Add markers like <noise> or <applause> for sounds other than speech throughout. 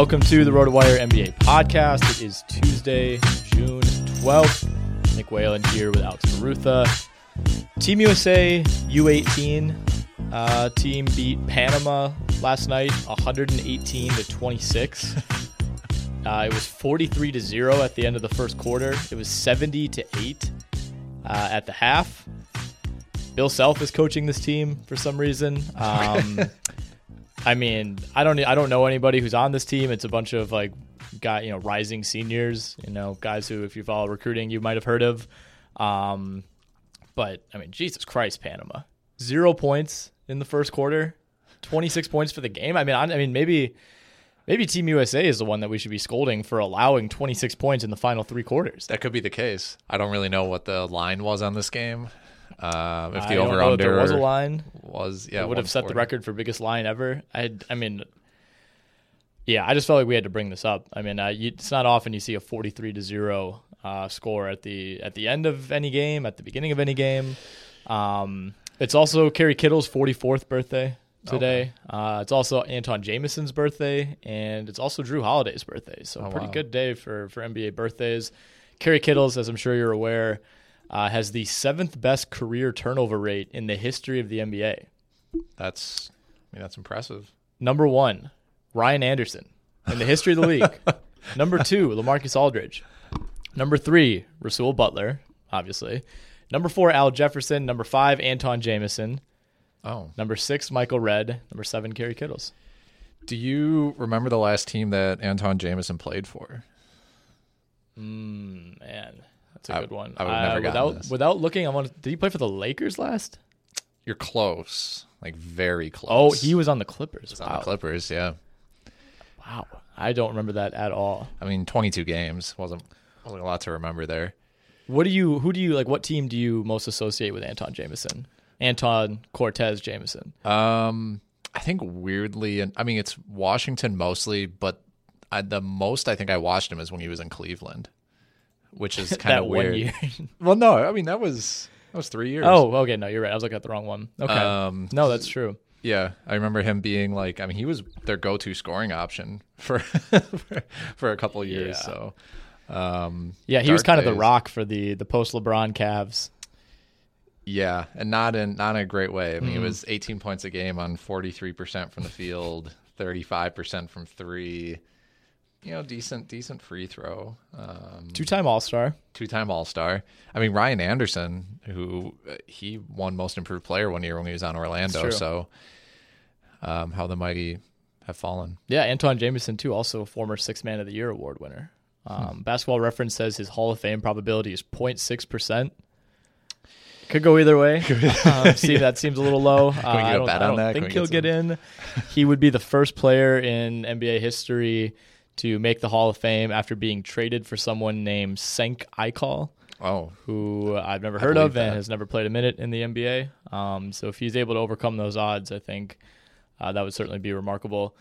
Welcome to the RotoWire NBA podcast. It is Tuesday, June 12th. Nick Whalen here with Alex Barutha. Team USA U18 uh, team beat Panama last night 118 to 26. <laughs> Uh, it was 43 to 0 at the end of the first quarter. It was 70 to 8 uh, at the half. Bill Self is coaching this team for some reason. <laughs> Um, I mean, I don't I don't know anybody who's on this team. It's a bunch of like guy, you know, rising seniors, you know, guys who if you follow recruiting, you might have heard of. Um, but I mean, Jesus Christ, Panama. 0 points in the first quarter. 26 points for the game. I mean, I, I mean maybe maybe Team USA is the one that we should be scolding for allowing 26 points in the final 3 quarters. That could be the case. I don't really know what the line was on this game. Uh, if the over under was a line. was yeah it would have set the record for biggest line ever. I, I mean, yeah, I just felt like we had to bring this up. I mean, uh, you, it's not often you see a forty-three to zero uh, score at the at the end of any game, at the beginning of any game. Um, it's also Kerry Kittles' forty-fourth birthday today. Uh, it's also Antawn Jamison's birthday, and it's also Jrue Holiday's birthday. So, a pretty wow. good day for for NBA birthdays. Kerry Kittles, as I'm sure you're aware, uh, has the seventh best career turnover rate in the history of the NBA. That's I mean that's impressive. Number one, Ryan Anderson in the history of the league. <laughs> Number two, Lamarcus Aldridge. Number three, Rasual Butler, obviously. Number four, Al Jefferson. Number five, Antawn Jamison. Oh, Number six, Michael Redd. Number seven, Kerry Kittles. do you remember the last team that Antawn Jamison played for? Mm, man, that's a I- good one. I would've never Uh, without this. without looking, I want. Did he play for the Lakers last? You're close, like very close. Oh, he was on the Clippers. on the Clippers. Yeah, Wow, I don't remember that at all. I mean 22 games wasn't wasn't a lot to remember there. What do you? Who do you like? What team do you most associate with Antawn Jamison? Antawn Cortez Jamison. Um, I think weirdly, and I mean it's Washington mostly, but I, the most I think I watched him is when he was in Cleveland, which is <laughs> kind of one weird. year. <laughs> Well, no, I mean that was that was three years. oh, okay. No, you're right. I was looking at the wrong one. Okay. Um, no, that's true. Yeah, I remember him being like, I mean, he was their go-to scoring option for <laughs> for, for a couple years. Yeah. So, um, Yeah, he was kind of the rock for the the post LeBron Cavs. Yeah, and not in not in a great way. I mean, Mm-hmm. it was 18 points a game on 43% from the field, 35% from three. You know, decent decent free throw. Um, Two time All Star. two-time All-Star. I mean, Ryan Anderson, who uh, he won Most Improved Player one year when he was on Orlando. So, um, how the mighty have fallen. Yeah, Antawn Jamison too, also a former Six Man of the Year award winner. Um, Basketball Reference says his Hall of Fame probability is 0.6 percent. Could go either way. <laughs> um, <laughs> see, that seems a little low. Uh, I don't, I don't think he'll get get in. He would be the first player in NBA history to make the Hall of Fame after being traded for someone named Cenk Akyol. Oh, who I've never heard of and has never played a minute in the NBA. Um, so if he's able to overcome those odds, I think uh, that would certainly be remarkable.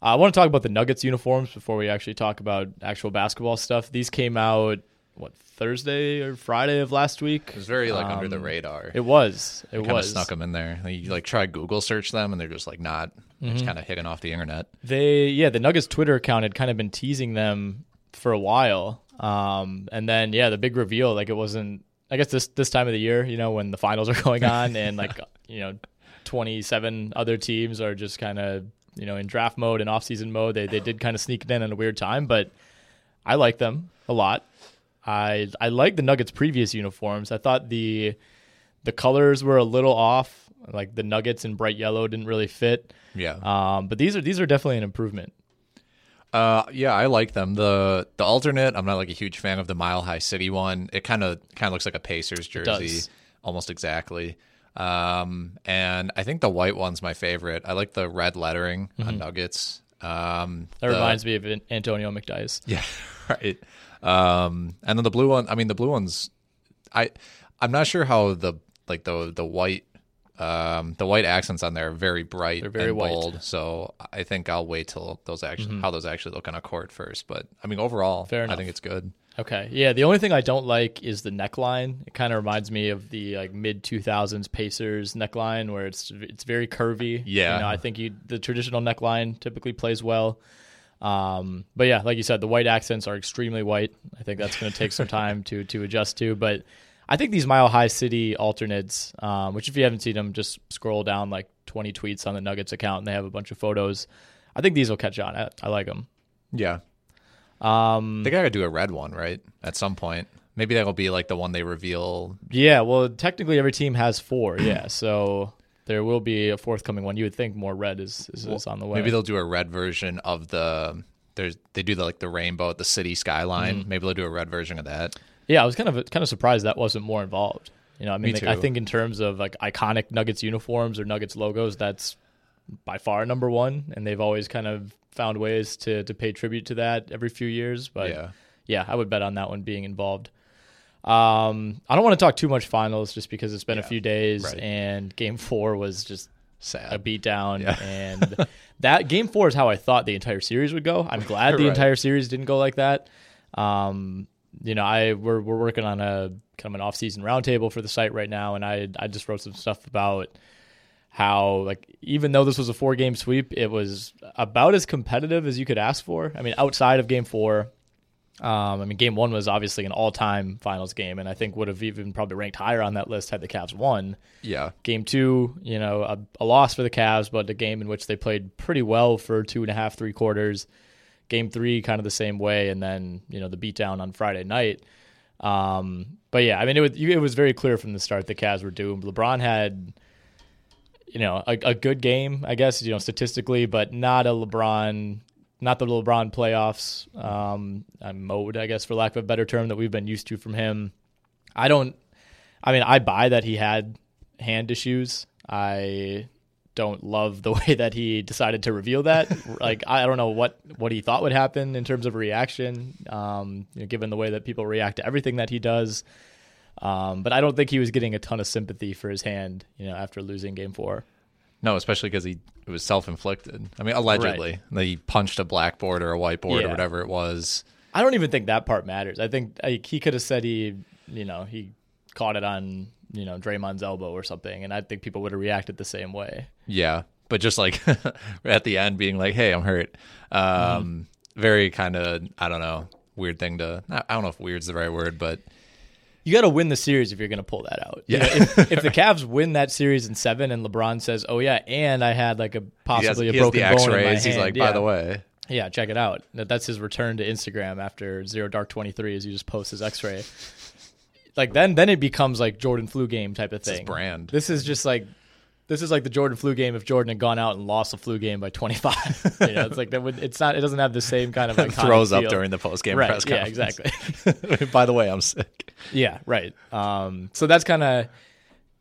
Uh, I want to talk about the Nuggets uniforms before we actually talk about actual basketball stuff. These came out what Thursday or Friday of last week. it was very like under the Um, radar. It was. It kind of was. snuck them in there. You like try Google search them, and they're just like not. Mm-hmm. just kind of hidden off the internet. They yeah, the Nuggets Twitter account had kind of been teasing them for a while. Um, and then yeah, the big reveal like it wasn't I guess this this time of the year, you know, when the finals are <laughs> going on and like <laughs> you know, 27 other teams are just kind of, you know, in draft mode and off-season mode. They they did kind of sneak it in at a weird time, but I like them a lot. I I like the Nuggets previous uniforms. I thought the the colors were a little off. Like the Nuggets in bright yellow didn't really fit. Yeah. Um, but these are these are definitely an improvement. Uh, yeah, I like them. The the alternate, I'm not like a huge fan of the Mile High City one. It kind of kind of looks like a Pacers jersey, almost exactly. Um, and I think the white one's my favorite. I like the red lettering on Nuggets. Um, Mm-hmm. That the- reminds me of Antonio McDyess. Yeah, <laughs> right. Um, and then the blue one. I mean, the blue ones. I I'm not sure how the like the the white um the white accents on there are very bright They're very and white. Mm-hmm. bold. So I think I'll wait till those actually how those actually look on a court first. But I mean, overall, Fair enough. I think it's good. Okay, yeah. The only thing I don't like is the neckline. It kind of reminds me of the like mid two thousands Pacers neckline, where it's it's very curvy. Yeah. you know, I think you the traditional neckline typically plays well. Um, but yeah, like you said, the white accents are extremely white. I think that's going to take some time to to adjust to. But I think these Mile High City alternates, um, which if you haven't seen them, just scroll down like twenty tweets on the Nuggets account, and they have a bunch of photos. I think these will catch on. I, I like them. Yeah, Um, they gotta do a red one, right? At some point, maybe that'll be like the one they reveal. Yeah, well, technically every team has four. Yeah, so there will be a forthcoming one. You would think more red is is, is on the way. Maybe they'll do a red version of the. There's they do the like the rainbow at the city skyline. Mm-hmm. Maybe they'll do a red version of that. yeah, I was kind of kind of surprised that wasn't more involved. You know, I mean, Me like, I think in terms of like iconic Nuggets uniforms or Nuggets logos, that's by far number one, and they've always kind of found ways to to pay tribute to that every few years. But Yeah. yeah, I would bet on that one being involved. Um, I don't want to talk too much finals just because it's been a few days right. and Game Four was just Sad. a beatdown, Yeah. and <laughs> that Game Four is how I thought the entire series would go. I'm glad <laughs> the Right. entire series didn't go like that. Um, you know, I we're we're working on a kind of an off season roundtable for the site right now, and I I just wrote some stuff about how like even though this was a four game sweep, it was about as competitive as you could ask for. I mean, outside of Game Four. Um, I mean, game one was obviously an all-time finals game, and I think would have even probably ranked higher on that list had the Cavs won. Yeah. Game two, you know, a, a loss for the Cavs, but a game in which they played pretty well for two and a half, three quarters. Game three, kind of the same way, and then you know the beatdown on Friday night. Um, but yeah, I mean, it was it was very clear from the start the Cavs were doomed. LeBron had, you know, a, a good game, I guess, you know, statistically, but not a LeBron, not the LeBron playoffs um, mode, I guess, for lack of a better term, that we've been used to from him. I don't. I mean, I buy that he had hand issues. I don't love the <laughs> way that he decided to reveal that. <laughs> like, I don't know what what he thought would happen in terms of reaction, um, you know, given the way that people react to everything that he does. Um, but I don't think he was getting a ton of sympathy for his hand, you know, after losing Game Four. No, especially because he it was self inflicted. I mean, allegedly, that he punched a blackboard or a whiteboard Yeah. or whatever it was. I don't even think that part matters. I think like, he could have said he, you know, he caught it on, you know, Draymond's elbow or something, and I think people would have reacted the same way. Yeah, but just like <laughs> at the end being like, "Hey, I'm hurt." Um, Mm-hmm. Very kind of I don't know weird thing to. I don't know if weird's the right word, but You got to win the series if you're going to pull that out. You Yeah. know, if, if the Cavs win that series in seven, and LeBron says, "Oh yeah," and I had like a has, possibly a has the broken bone in my X-rays. He's hand. like, yeah. by the way, Yeah, check it out. That's his return to Instagram after Zero Dark Twenty Three, as he just posts his X-ray. Like then, then it becomes like Jordan flu game type of thing. brand. This is just like, this is like the Jordan flu game if Jordan had gone out and lost the flu game by twenty five. <laughs> you know, it's like that. Would, it's not. It doesn't have the same kind of iconic <laughs> throws up during the post game Right, press yeah, conference. exactly. <laughs> by the way, I'm sick. Yeah, right. Um, so that's kind of,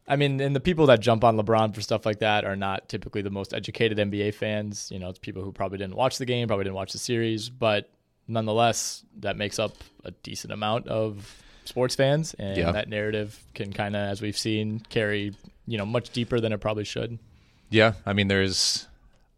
I mean, and the people that jump on LeBron for stuff like that are not typically the most educated NBA fans. You know, it's people who probably didn't watch the game, probably didn't watch the series, but nonetheless, that makes up a decent amount of sports fans, and Yeah. that narrative can kind of, as we've seen, carry you know much deeper than it probably should. Yeah, I mean, there's,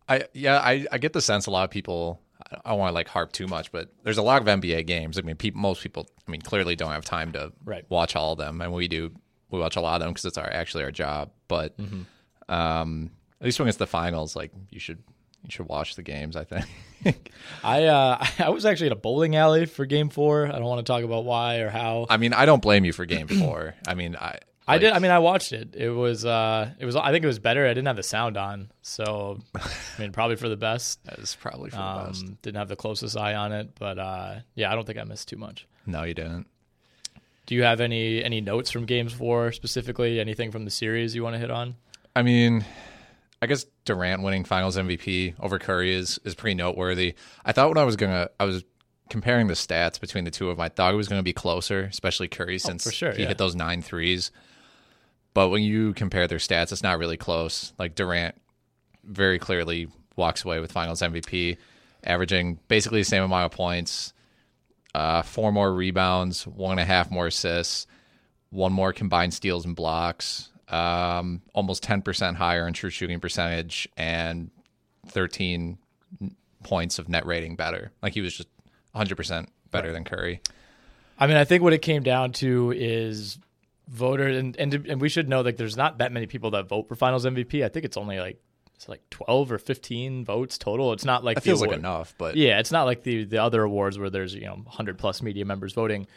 I yeah, I, I get the sense a lot of people. I don't want to like harp too much, but there's a lot of NBA games. I mean, people, most people, I mean, clearly don't have time to Right. watch all of them, and we do. We watch a lot of them because it's our actually our job. But Mm-hmm. um, at least when it's the finals, like you should you should watch the games. I think. <laughs> I uh, <laughs> I was actually at a bowling alley for Game Four. I don't want to talk about why or how. I mean, I don't blame you for Game <clears throat> Four. I mean, I I did. I mean, I watched it. It was. Uh, it was. I think it was better. I didn't have the sound on, so I mean, probably for the best. <laughs> That was probably for the Um, best. didn't have the closest eye on it, but uh, yeah, I don't think I missed too much. No, you didn't. Do you have any any notes from Games Four specifically? Anything from the series you want to hit on? I mean, I guess Durant winning Finals MVP over Curry is is pretty noteworthy. I thought when I was gonna, I was comparing the stats between the two of them. I thought it was gonna be closer, especially Curry since for sure, he yeah. hit those nine threes. But when you compare their stats, it's not really close. Like Durant very clearly walks away with Finals MVP, averaging basically the same amount of points, uh, four more rebounds, one and a half more assists, one more combined steals and blocks, um, almost 10% higher in true shooting percentage, and 13 points of net rating better. Like he was just 100% better than Curry. I mean, I think what it came down to is voters, and and, and we should know like there's not that many people that vote for Finals MVP. I think it's only like it's like twelve or fifteen votes total. It's not like That feels like enough, but Yeah, it's not like the the other awards where there's you know 100 plus media members voting.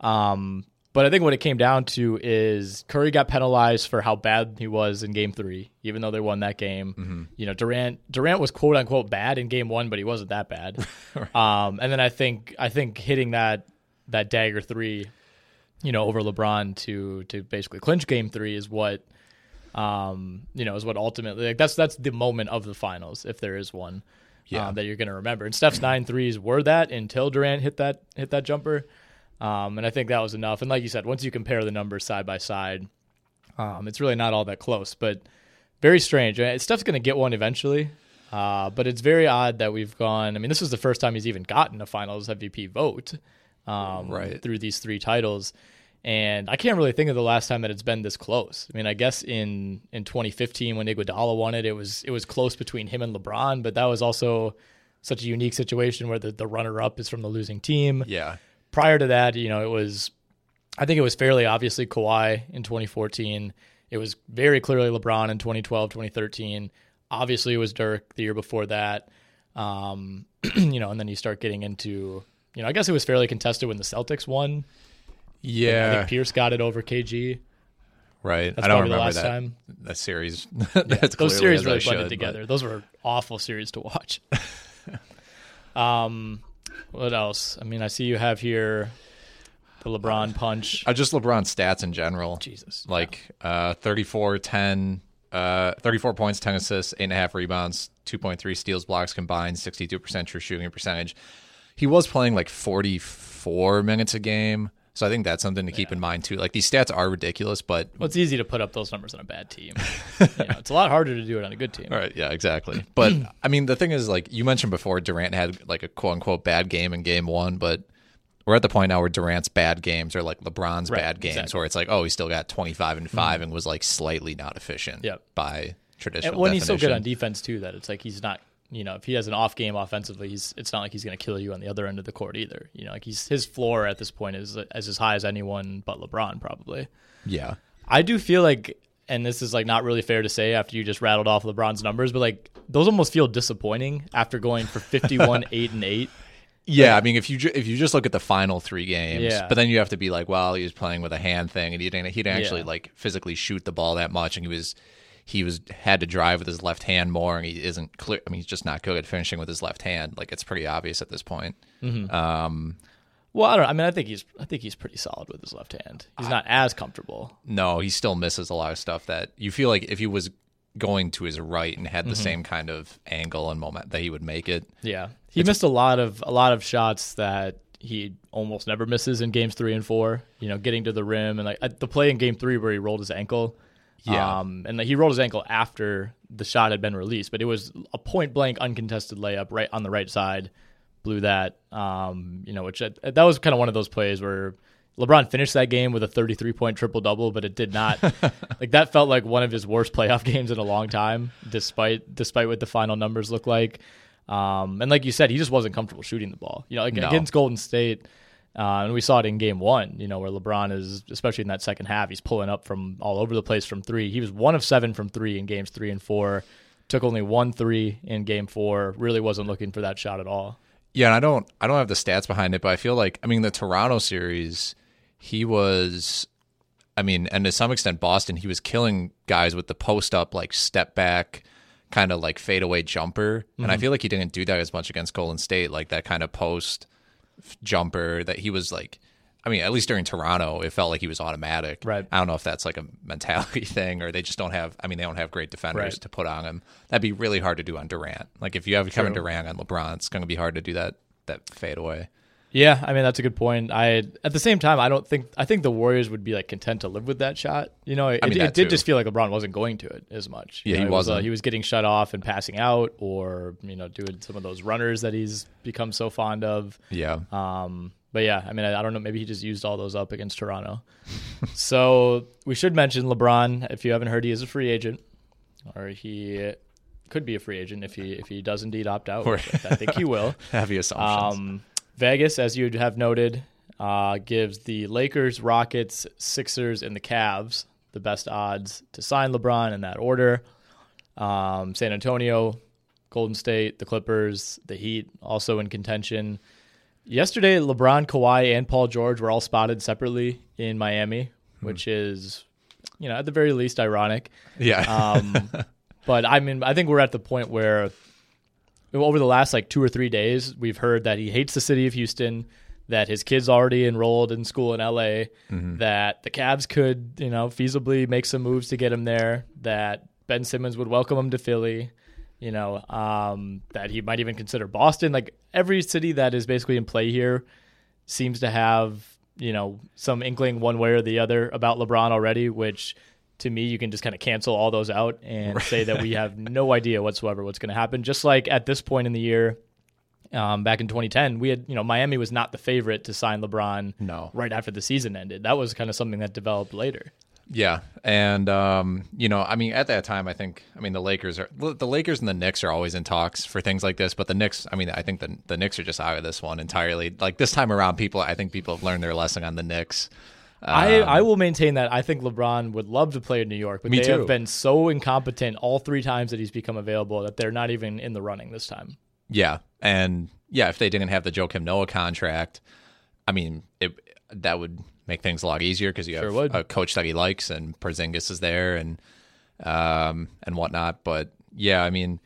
Um, but I think what it came down to is Curry got penalized for how bad he was in Game Three, even though they won that game. Mm-hmm. You know, Durant Durant was quote unquote bad in Game One, but he wasn't that bad. <laughs> um, and then I think I think hitting that that dagger three, you know, over LeBron to to basically clinch Game Three is what. Um, you know, is what ultimately like that's that's the moment of the finals if there is one Yeah. um, that you're going to remember. And Steph's nine threes were that until Durant hit that hit that jumper, um, and I think that was enough. And like you said, once you compare the numbers side by side, um, it's really not all that close. But very strange. Steph's going to get one eventually, uh, but it's very odd that we've gone. I mean, this is the first time he's even gotten a Finals MVP vote um, Right. through these three titles. And I can't really think of the last time that it's been this close. I mean, I guess in in 2015 when Iguodala won it, it was it was close between him and LeBron, but that was also such a unique situation where the, the runner up is from the losing team. yeah. Prior to that, you know, it was I think it was fairly obviously Kawhi in 2014. It was very clearly LeBron in 2012, 2013. Obviously, it was Dirk the year before that. Um, <clears throat> you know, and then you start getting into, you know, I guess it was fairly contested when the Celtics won. Yeah, I think Pierce got it over KG. right. That's I don't remember last that, time. that series. <laughs> Yeah, That's those series really should, blended but- together. Those were awful series to watch. <laughs> um, what else? I mean, I see you have here the LeBron punch. Uh, just LeBron stats in general. Jesus, Like uh, 34, 10, uh, 34 points, 10 assists, 8.5 rebounds, 2.3 steals, blocks combined, 62% true shooting percentage. He was playing like 44 minutes a game. So I think that's something to keep in mind too. Like these stats are ridiculous, but Well, it's easy to put up those numbers on a bad team. <laughs> you know, it's a lot harder to do it on a good team. All right, yeah, exactly. But <clears throat> I mean, the thing is, like you mentioned before, Durant had like a quote unquote bad game in game one, but we're at the point now where Durant's bad games are like LeBron's Right, bad games, exactly. Mm-hmm. where it's like, oh, he still got 25 and 5 and was like slightly not efficient Yep. by traditional And when he's so good on defense too, that it's like he's not. You know, if he has an off game offensively, he's it's not like he's going to kill you on the other end of the court either. You know, like he's his floor at this point is as as high as anyone but LeBron probably. Yeah. I do feel like and this is like not really fair to say after you just rattled off LeBron's numbers, but like those almost feel disappointing after going for 51, <laughs> 8 and 8. Yeah, I mean, if you ju- if you just look at the final three games, Yeah. but then you have to be like, well, he was playing with a hand thing, and he didn't he didn't actually Yeah. like physically shoot the ball that much, and he was he was had to drive with his left hand more, and he isn't clear. I mean, he's just not good at finishing with his left hand. Like it's pretty obvious at this point. Um, Well, I don't. I mean, I think he's. I think he's pretty solid with his left hand. He's not as comfortable. no, he still misses a lot of stuff that you feel like if he was going to his right and had the Mm-hmm. same kind of angle and moment that he would make it. Yeah, he missed a lot of a lot of shots that he almost never misses in games three and four. You know, getting to the rim and like uh, the play in game three where he rolled his ankle. Yeah. um, and he rolled his ankle after the shot had been released, but it was a point blank uncontested layup right on the right side. Blew that. Um, you know, which uh, that was kind of one of those plays where. LeBron finished that game with a 33 point triple double, but it did not <laughs> like that felt like one of his worst playoff games in a long time, despite despite what the final numbers look like. Um, and like you said, he just wasn't comfortable shooting the ball. You know, like No. against Golden State, uh, and we saw it in Game One. You know, where LeBron is, especially in that second half, he's pulling up from all over the place from three. He was one of seven from three in games three and four. Took only one three in Game Four. Really wasn't looking for that shot at all. Yeah, and I don't I don't have the stats behind it, but I feel like I mean the Toronto series, he was I mean, and to some extent Boston, he was killing guys with the post up like step back kind of like fadeaway jumper. And I feel like he didn't do that as much against Golden State, like that kind of post jumper that he was like I mean, at least during Toronto, it felt like he was automatic. Right. I don't know if that's like a mentality <laughs> thing or they just don't have. I mean, they don't have great defenders Right. to put on him. That'd be really hard to do on Durant. Like if you have Kevin Durant on LeBron, it's going to be hard to do that that fade away. Yeah, I mean that's a good point. I at the same time, I don't think I think the Warriors would be like content to live with that shot. You know, it, I mean, it that did just feel like LeBron wasn't going to it as much. You Yeah, know, he was, uh, wasn't. he was getting shut off and passing out, or you know, doing some of those runners that he's become so fond of. Yeah. Um, but yeah, I mean, I, I don't know. Maybe he just used all those up against Toronto. <laughs> so we should mention LeBron. If you haven't heard, he is a free agent, or he could be a free agent if he if he does indeed opt out. I think he will. <laughs> Heavy assumptions. Um, Vegas, as you have noted, uh, gives the Lakers, Rockets, Sixers, and the Cavs the best odds to sign LeBron in that order. Um, San Antonio, Golden State, the Clippers, the Heat also in contention. Yesterday, LeBron, Kawhi, and Paul George were all spotted separately in Miami, which is, you know, at the very least ironic. yeah. Um, <laughs> but I mean, I think we're at the point where over the last like two or three days, we've heard that he hates the city of Houston, that his kid's already enrolled in school in LA, that the Cavs could, you know, feasibly make some moves to get him there, that Ben Simmons would welcome him to Philly, you know, um, that he might even consider Boston. Like every city that is basically in play here seems to have, you know, some inkling one way or the other about LeBron already, which to me, you can just kind of cancel all those out and say that we have <laughs> no idea whatsoever what's going to happen. Just like at this point in the year, um, back in 2010, we had, you know, Miami was not the favorite to sign LeBron No. right after the season ended. That was kind of something that developed later. yeah. And um, you know, I mean, at that time, I think, I mean, the Lakers are the Lakers and the Knicks are always in talks for things like this. But the Knicks, I mean, I think the the Knicks are just out of this one entirely. Like this time around, people, I think people have learned their lesson on the Knicks. I, I will maintain that I think LeBron would love to play in New York, but they too. have been so incompetent all three times that he's become available that they're not even in the running this time. Yeah, and yeah, if they didn't have the Joakim Noah contract, I mean, it that would make things a lot easier because you have a coach that he likes, and Porzingis is there, and um and whatnot. But yeah, I mean,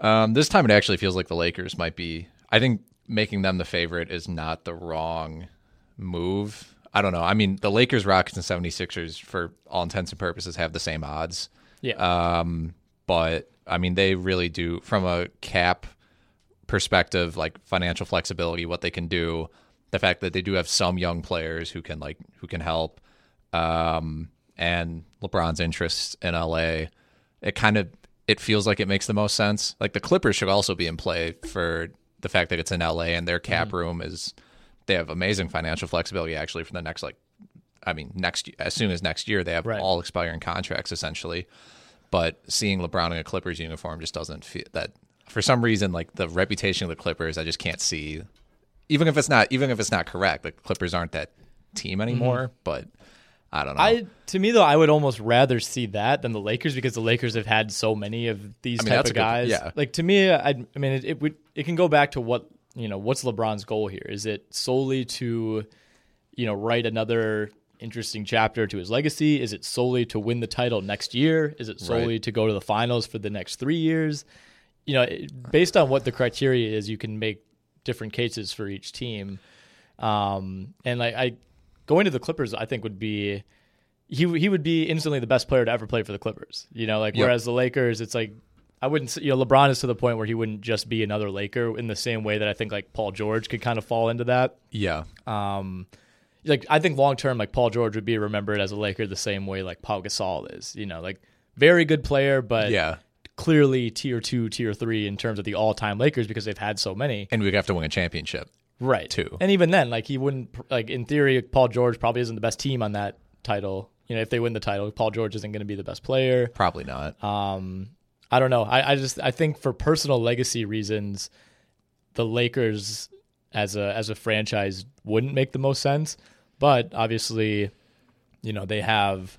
um, this time it actually feels like the Lakers might be. I think making them the favorite is not the wrong move. I don't know. I mean, the Lakers, Rockets, and 76ers, for all intents and purposes, have the same odds. Yeah. Um, but I mean, they really do from a cap perspective, like financial flexibility, what they can do, the fact that they do have some young players who can like who can help, um, and LeBron's interests in LA, it kind of it feels like it makes the most sense. Like the Clippers should also be in play for the fact that it's in LA and their cap room is they have amazing financial flexibility actually for the next like I mean next as soon as next year they have Right. all expiring contracts essentially. But seeing LeBron in a Clippers uniform just doesn't feel that for some reason like the reputation of the Clippers I just can't see even if it's not even if it's not correct the Clippers aren't that team anymore mm-hmm. but I don't know. I to me though, I would almost rather see that than the Lakers because the Lakers have had so many of these I mean, type of a good- guys. yeah. Like to me, I, I mean, it, it would it can go back to what you know. What's LeBron's goal here? Is it solely to you know write another interesting chapter to his legacy? Is it solely to win the title next year? Is it solely Right. to go to the finals for the next three years? You know, based on what the criteria is, you can make different cases for each team. Um, and like I going to the Clippers, I think would be he he would be instantly the best player to ever play for the Clippers. You know, like Yep. whereas the Lakers, it's like I wouldn't. say- You know, LeBron is to the point where he wouldn't just be another Laker in the same way that I think like Paul George could kind of fall into that. yeah. Um, like I think long term, like Paul George would be remembered as a Laker the same way like Paul Gasol is. You know, like very good player, but Yeah. clearly tier two, tier three in terms of the all time Lakers because they've had so many. And we'd have to win a championship. Right. too. And even then, like he wouldn't like in theory, Paul George probably isn't the best team on that title. You know, if they win the title, Paul George isn't going to be the best player. Probably not. Um, I don't know. I, I just I think for personal legacy reasons, the Lakers as a as a franchise wouldn't make the most sense. But obviously, you know they have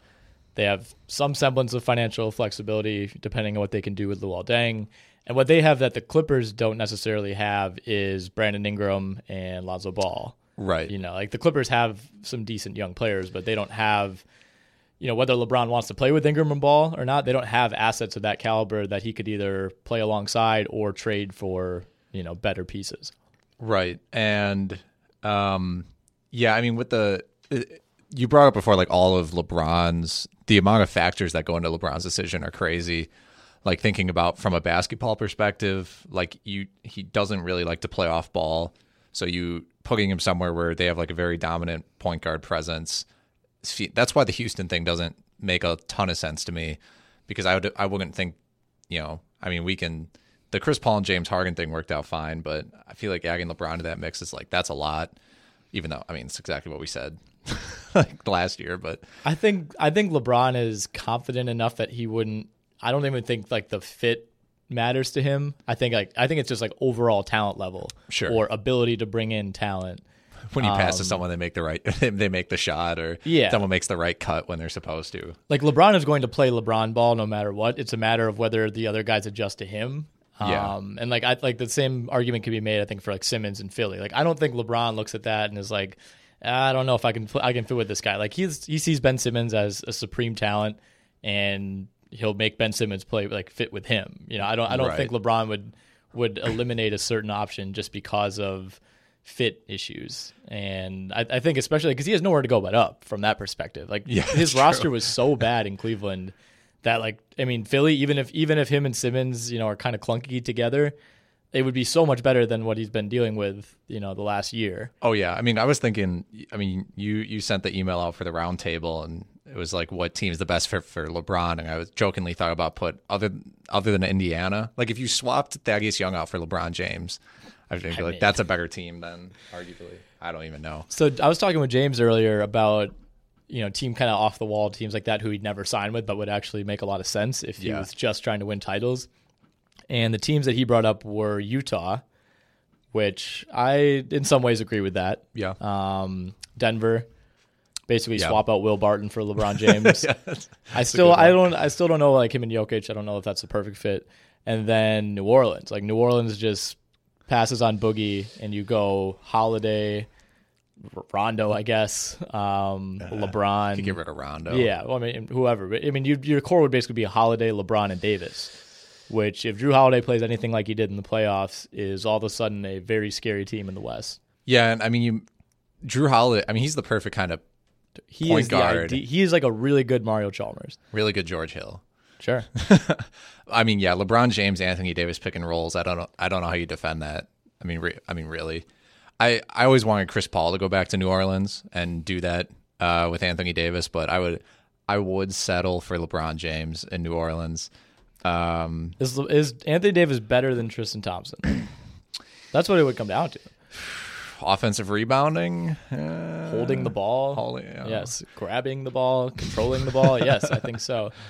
they have some semblance of financial flexibility depending on what they can do with Luol Deng. And what they have that the Clippers don't necessarily have is Brandon Ingram and Lonzo Ball. right. You know, like the Clippers have some decent young players, but they don't have, you know, whether LeBron wants to play with Ingram and Ball or not, they don't have assets of that caliber that he could either play alongside or trade for, you know, better pieces. Right. And um yeah, I mean with the you brought up before like all of LeBron's the amount of factors that go into LeBron's decision are crazy. Like thinking about from a basketball perspective, like you he doesn't really like to play off ball. So you putting him somewhere where they have like a very dominant point guard presence. That's why the Houston thing doesn't make a ton of sense to me because I would I wouldn't think, you know, I mean we can the Chris Paul and James Harden thing worked out fine, but I feel like adding LeBron to that mix is like that's a lot. Even though I mean it's exactly what we said <laughs> like last year, but I think I think LeBron is confident enough that he wouldn't I don't even think like the fit matters to him. I think like I think it's just like overall talent level Sure. or ability to bring in talent. When you pass to someone, they make the right, <laughs> they make the shot, or Um, Yeah. someone makes the right cut when they're supposed to. like LeBron is going to play LeBron ball no matter what. It's a matter of whether the other guys adjust to him. Yeah. Um, and like I like the same argument could be made, I think, for like Simmons and Philly. Like I don't think LeBron looks at that and is like, I don't know if I can I can fit with this guy. Like he's he sees Ben Simmons as a supreme talent, and he'll make Ben Simmons play like fit with him. You know, I don't I don't Right. think LeBron would would eliminate a certain option just because of fit issues. And I, I think especially because he has nowhere to go but up from that perspective. Like Yeah, his roster true. was so bad in Cleveland that like I mean Philly even if even if him and Simmons you know are kind of clunky together, it would be so much better than what he's been dealing with you know the last year. Oh yeah, I mean, I was thinking. I mean, you you sent the email out for the round table, and it was like, what team's the best fit for LeBron? And I was jokingly thought about put other other than Indiana. Like if you swapped Thaddeus Young out for LeBron James, I would be like, mean- that's a better team than arguably. I don't even know. So I was talking with James earlier about you know team kind of off the wall teams like that who he'd never sign with but would actually make a lot of sense if he Yeah. was just trying to win titles. And the teams that he brought up were Utah, which I in some ways agree with that. Yeah, Um, Denver, basically Yeah. swap out Will Barton for LeBron James. <laughs> Yeah, that's- I still I don't I still don't know like him and Jokic. I don't know if that's the perfect fit. And then New Orleans, like New Orleans just passes on Boogie, and you go Holiday, Rondo, I guess, um, LeBron. could get rid of Rondo. Yeah, well, I mean whoever. But, I mean you, your core would basically be Holiday, LeBron, and Davis. Which, if Jrue Holiday plays anything like he did in the playoffs, is all of a sudden a very scary team in the West. yeah, and I mean, you Jrue Holiday. I mean, he's the perfect kind of He Point is the guard. ide- he is like a really good Mario Chalmers. really good George Hill. Sure. <laughs> I mean, yeah, LeBron James, Anthony Davis pick and rolls. I don't know. I don't know how you defend that. I mean, re- I mean, really, I I always wanted Chris Paul to go back to New Orleans and do that uh, with Anthony Davis, but I would I would settle for LeBron James in New Orleans. Um, Is is Anthony Davis better than Tristan Thompson? <clears throat> That's what it would come down to. offensive rebounding, uh, Holding the ball. holding- yeah. Yes. Grabbing the ball, controlling the ball. yes, I think so. <laughs>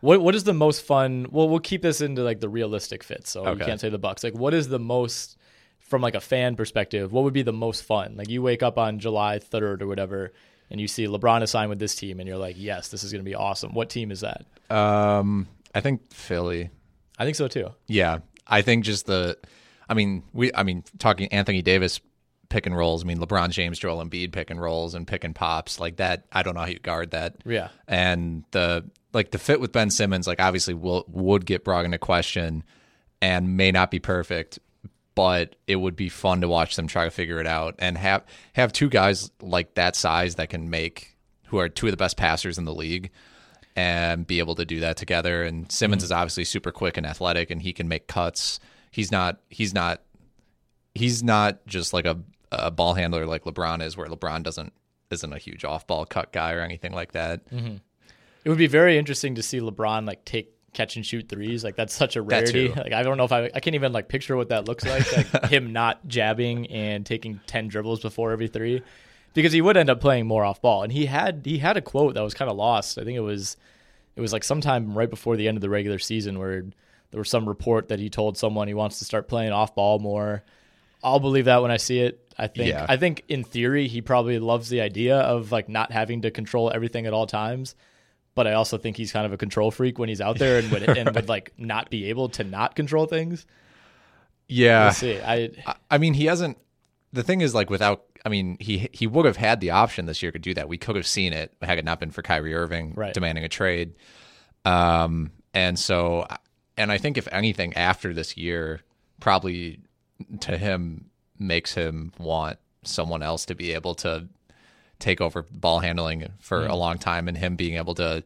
What what is the most fun? Well, we'll keep this into like the realistic fit. So you Okay. can't say the Bucks. Like, what is the most from like a fan perspective? What would be the most fun? Like, you wake up on July third or whatever. and you see LeBron is signed with this team, and you're like, yes, this is going to be awesome. What team is that? Um, I think Philly. I think so too. Yeah, I think just the, I mean, we, I mean, talking Anthony Davis pick and rolls. I mean, LeBron James, Joel Embiid pick and rolls and pick and pops like that. I don't know how you guard that. Yeah. And the like the fit with Ben Simmons, like obviously will would get brought into question, and may not be perfect, but it would be fun to watch them try to figure it out and have have two guys like that size that can make who are two of the best passers in the league and be able to do that together. And Simmons mm-hmm. is obviously super quick and athletic, and he can make cuts. He's not. He's not. He's not just like a, a ball handler like LeBron is, where LeBron doesn't isn't a huge off ball cut guy or anything like that. Mm-hmm. It would be very interesting to see LeBron like take catch and shoot threes. Like that's such a rarity. Like I don't know if I I can't even like picture what that looks like. Like <laughs> him not jabbing and taking ten dribbles before every three, because he would end up playing more off ball. And he had he had a quote that was kind of lost. I think it was it was like sometime right before the end of the regular season where there was some report that he told someone he wants to start playing off ball more. I'll believe that when I see it. I think Yeah. I think in theory he probably loves the idea of like not having to control everything at all times. But I also think he's kind of a control freak when he's out there and would <laughs> and would like not be able to not control things. Yeah, We'll see. I I- mean, he hasn't. The thing is, like, without, I mean, he he would have had the option this year to do that. We could have seen it had it not been for Kyrie Irving Right. demanding a trade. Um, and so, and I think if anything, after this year, probably to him makes him want someone else to be able to take over ball handling for Mm. a long time, and him being able to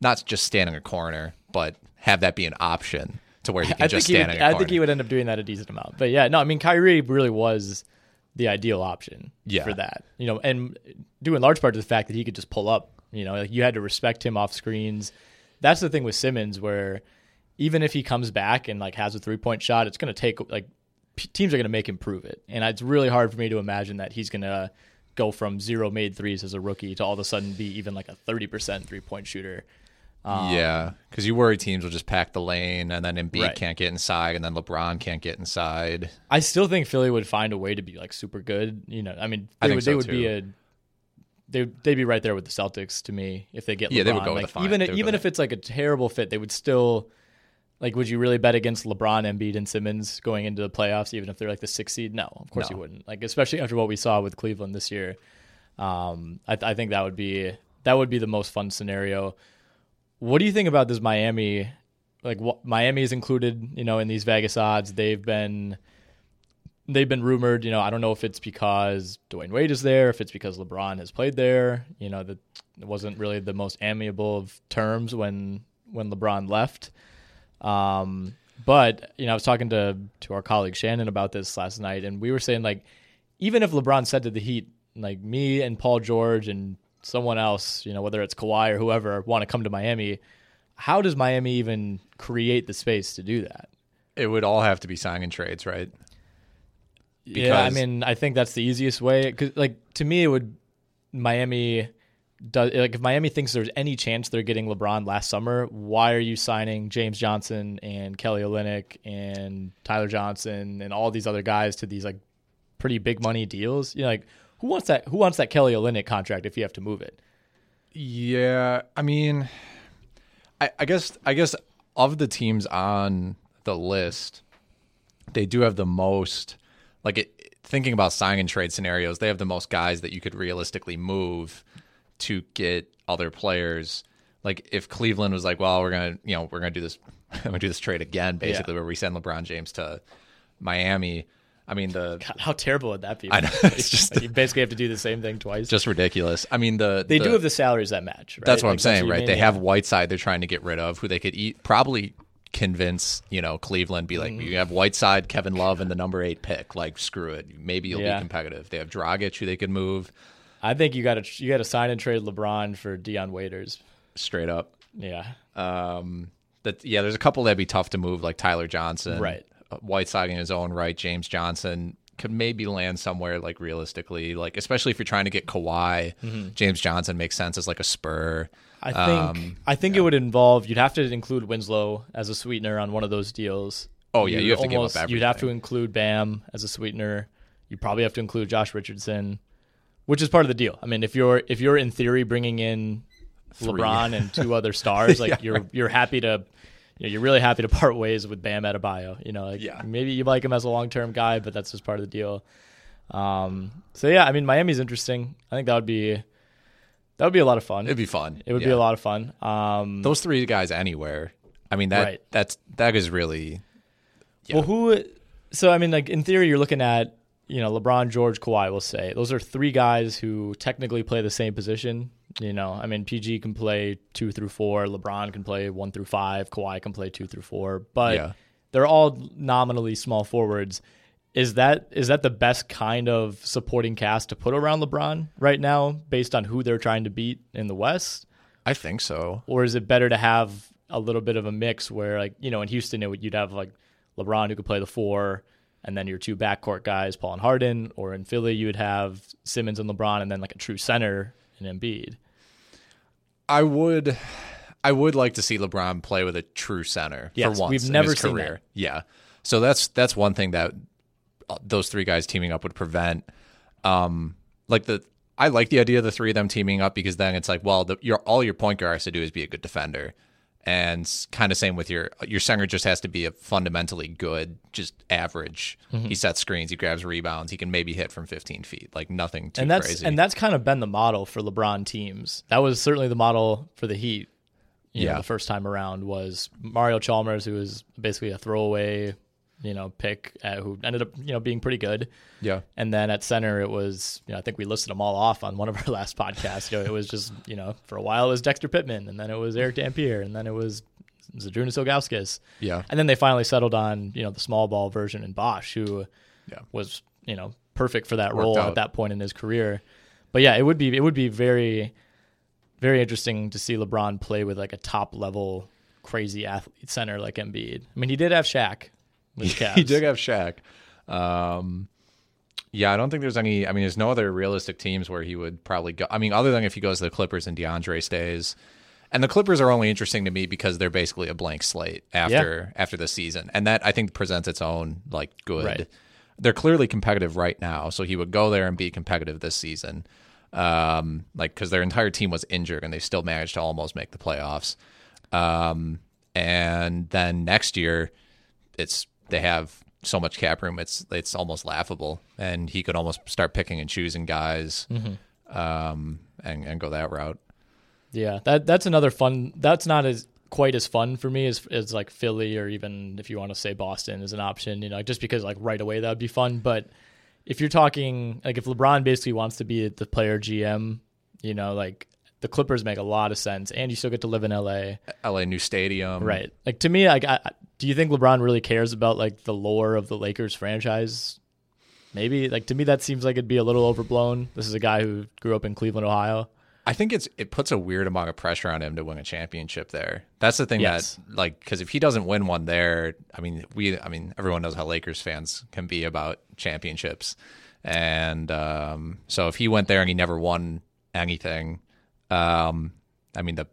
not just stand in a corner, but have that be an option to where he can I just stand would, in a I corner. I think he would end up doing that a decent amount. But yeah, no, I mean Kyrie really was the ideal option Yeah. for that. You know, and due in large part to the fact that he could just pull up. You know, like you had to respect him off screens. That's the thing with Simmons, where even if he comes back and like has a three point shot, it's going to take like p- teams are going to make him prove it, and it's really hard for me to imagine that he's going to go from zero made threes as a rookie to all of a sudden be even like a thirty percent three point shooter. Um, yeah, because you worry teams will just pack the lane, and then Embiid Right. can't get inside, and then LeBron can't get inside. I still think Philly would find a way to be like super good. You know, I mean, I they think would so, they would be a they they'd be right there with the Celtics to me if they get LeBron. Yeah, they would go like, even even if it's like a terrible fit, they would still like. Would you really bet against LeBron, Embiid, and Simmons going into the playoffs, even if they're like the sixth seed? No, of course No. you wouldn't. Like especially after what we saw with Cleveland this year. Um, I, I think that would be that would be the most fun scenario. What do you think about this Miami? Like what, Miami is included, you know, in these Vegas odds. They've been they've been rumored. You know, I don't know if it's because Dwyane Wade is there, if it's because LeBron has played there. You know, that it wasn't really the most amiable of terms when when LeBron left. Um, but you know, I was talking to to our colleague Shannon about this last night, and we were saying like, even if LeBron said to the Heat, like me and Paul George and someone else, you know, whether it's Kawhi or whoever, want to come to Miami, how does Miami even create the space to do that? It would all have to be signing trades, right? yeah, I mean, I think that's the easiest way. Because, like, to me, it would Miami does like if Miami thinks there's any chance they're getting LeBron last summer, why are you signing James Johnson and Kelly Olynyk and Tyler Johnson and all these other guys to these like pretty big money deals? You know, like who wants that? Who wants that Kelly Olynyk contract if you have to move it? Yeah, I mean, I, I guess I guess of the teams on the list, they do have the most. Like it, thinking about sign and trade scenarios, they have the most guys that you could realistically move to get other players. Like if Cleveland was like, well, we're gonna, you know, we're gonna do this, <laughs> I'm gonna do this trade again, basically, where we send LeBron James to Miami. I mean, the God, how terrible would that be? I know, <laughs> it's just- you basically have to do the same thing twice. just ridiculous. I mean, the they the- do have the salaries that match. Right? That's what Like, I'm saying, right? mean? They Yeah. have Whiteside they're trying to get rid of, who they could eat probably convince, you know, Cleveland be like, mm-hmm. you have Whiteside, Kevin Love, and the number eight pick. Like, screw it. Maybe you'll Yeah. be competitive. They have Dragic, who they could move I think you got to you got to sign and trade LeBron for Dion Waiters. straight up. Yeah, Um, that yeah, there's a couple that'd be tough to move, like Tyler Johnson, Right. Uh, Whiteside in his own right, James Johnson could maybe land somewhere like realistically, like especially if you're trying to get Kawhi. Mm-hmm. James Johnson makes sense as like a spur. I think Um, I think it would involve you'd have to include Winslow as a sweetener on one of those deals. Oh, yeah, You'd you have to give up You'd have to include Bam as a sweetener. You probably have to include Josh Richardson. Which is part of the deal. I mean, if you're if you're in theory bringing in LeBron and two <laughs> other stars, like you're you're happy to. You know, you're really happy to part ways with Bam Adebayo. You know, like Yeah. maybe you like him as a long term guy, but that's just part of the deal. Um, so yeah, I mean, Miami's interesting. I think that would be that would be a lot of fun. It'd be fun. It would be a lot of fun. Um, Those three guys anywhere. I mean that Right. that's that is really Well, who? So I mean, like in theory, you're looking at you know LeBron, George, Kawhi. We'll say those are three guys who technically play the same position. You know, I mean, PG can play two through four, LeBron can play one through five, Kawhi can play two through four, but Yeah. they're all nominally small forwards. Is that is that the best kind of supporting cast to put around LeBron right now, based on who they're trying to beat in the West? I think so. or is it better to have a little bit of a mix where like you know in Houston it would, you'd have like LeBron who could play the four and then your two backcourt guys Paul and Harden or in Philly you would have Simmons and LeBron and then like a true center in Embiid. I would I would like to see LeBron play with a true center Yes, for once we've in never his seen career. that. Yeah. So that's that's one thing that uh, those three guys teaming up would prevent um like the I like the idea of the three of them teaming up because then it's like, well, the, your all your point guard has to do is be a good defender, and kind of same with your your center just has to be a fundamentally good, just average. Mm-hmm. He sets screens, he grabs rebounds, he can maybe hit from 15 feet, like nothing too and that's crazy. and that's kind of been the model for LeBron teams. That was certainly the model for the Heat. You know, Yeah. the first time around was Mario Chalmers, who was basically a throwaway, you know, pick uh, who ended up you know being pretty good. yeah, And then at center, it was, you know, I think we listed them all off on one of our <laughs> last podcasts. You know, it was just, you know, for a while it was Dexter Pittman, and then it was Erick Dampier, and then it was Zydrunas Ilgauskas. Yeah. And then they finally settled on, you know, the small ball version in Bosh, who Yeah. was, you know, perfect for that Worked role out. at that point in his career. But yeah, it would be, it would be very, very interesting to see LeBron play with like a top level crazy athlete center like Embiid. I mean, he did have Shaq with the Cavs. <laughs> he did have Shaq. Um, yeah, I don't think there's any. I mean, there's no other realistic teams where he would probably go. I mean, other than if he goes to the Clippers and DeAndre stays. And the Clippers are only interesting to me because they're basically a blank slate after after the season, and that I think presents its own like good. Right. They're clearly competitive right now, so he would go there and be competitive this season. Um, like because their entire team was injured and they still managed to almost make the playoffs. Um, and then next year, it's they have so much cap room. It's it's almost laughable, and he could almost start picking and choosing guys, um, and and go that route. Yeah, that that's another fun. That's not as quite as fun for me as as like Philly or even if you want to say Boston is an option. You know, just because like right away that would be fun. But if you're talking like if LeBron basically wants to be the player GM, you know, like the Clippers make a lot of sense, and you still get to live in LA, LA new stadium, right? Like to me, like, I- do you think LeBron really cares about like the lore of the Lakers franchise? Maybe like to me that seems like it'd be a little overblown. This is a guy who grew up in Cleveland, Ohio. I think it's it puts a weird amount of pressure on him to win a championship there. That's the thing Yes. that like because if he doesn't win one there, I mean we I mean everyone knows how Lakers fans can be about championships, and um, so if he went there and he never won anything, um, I mean the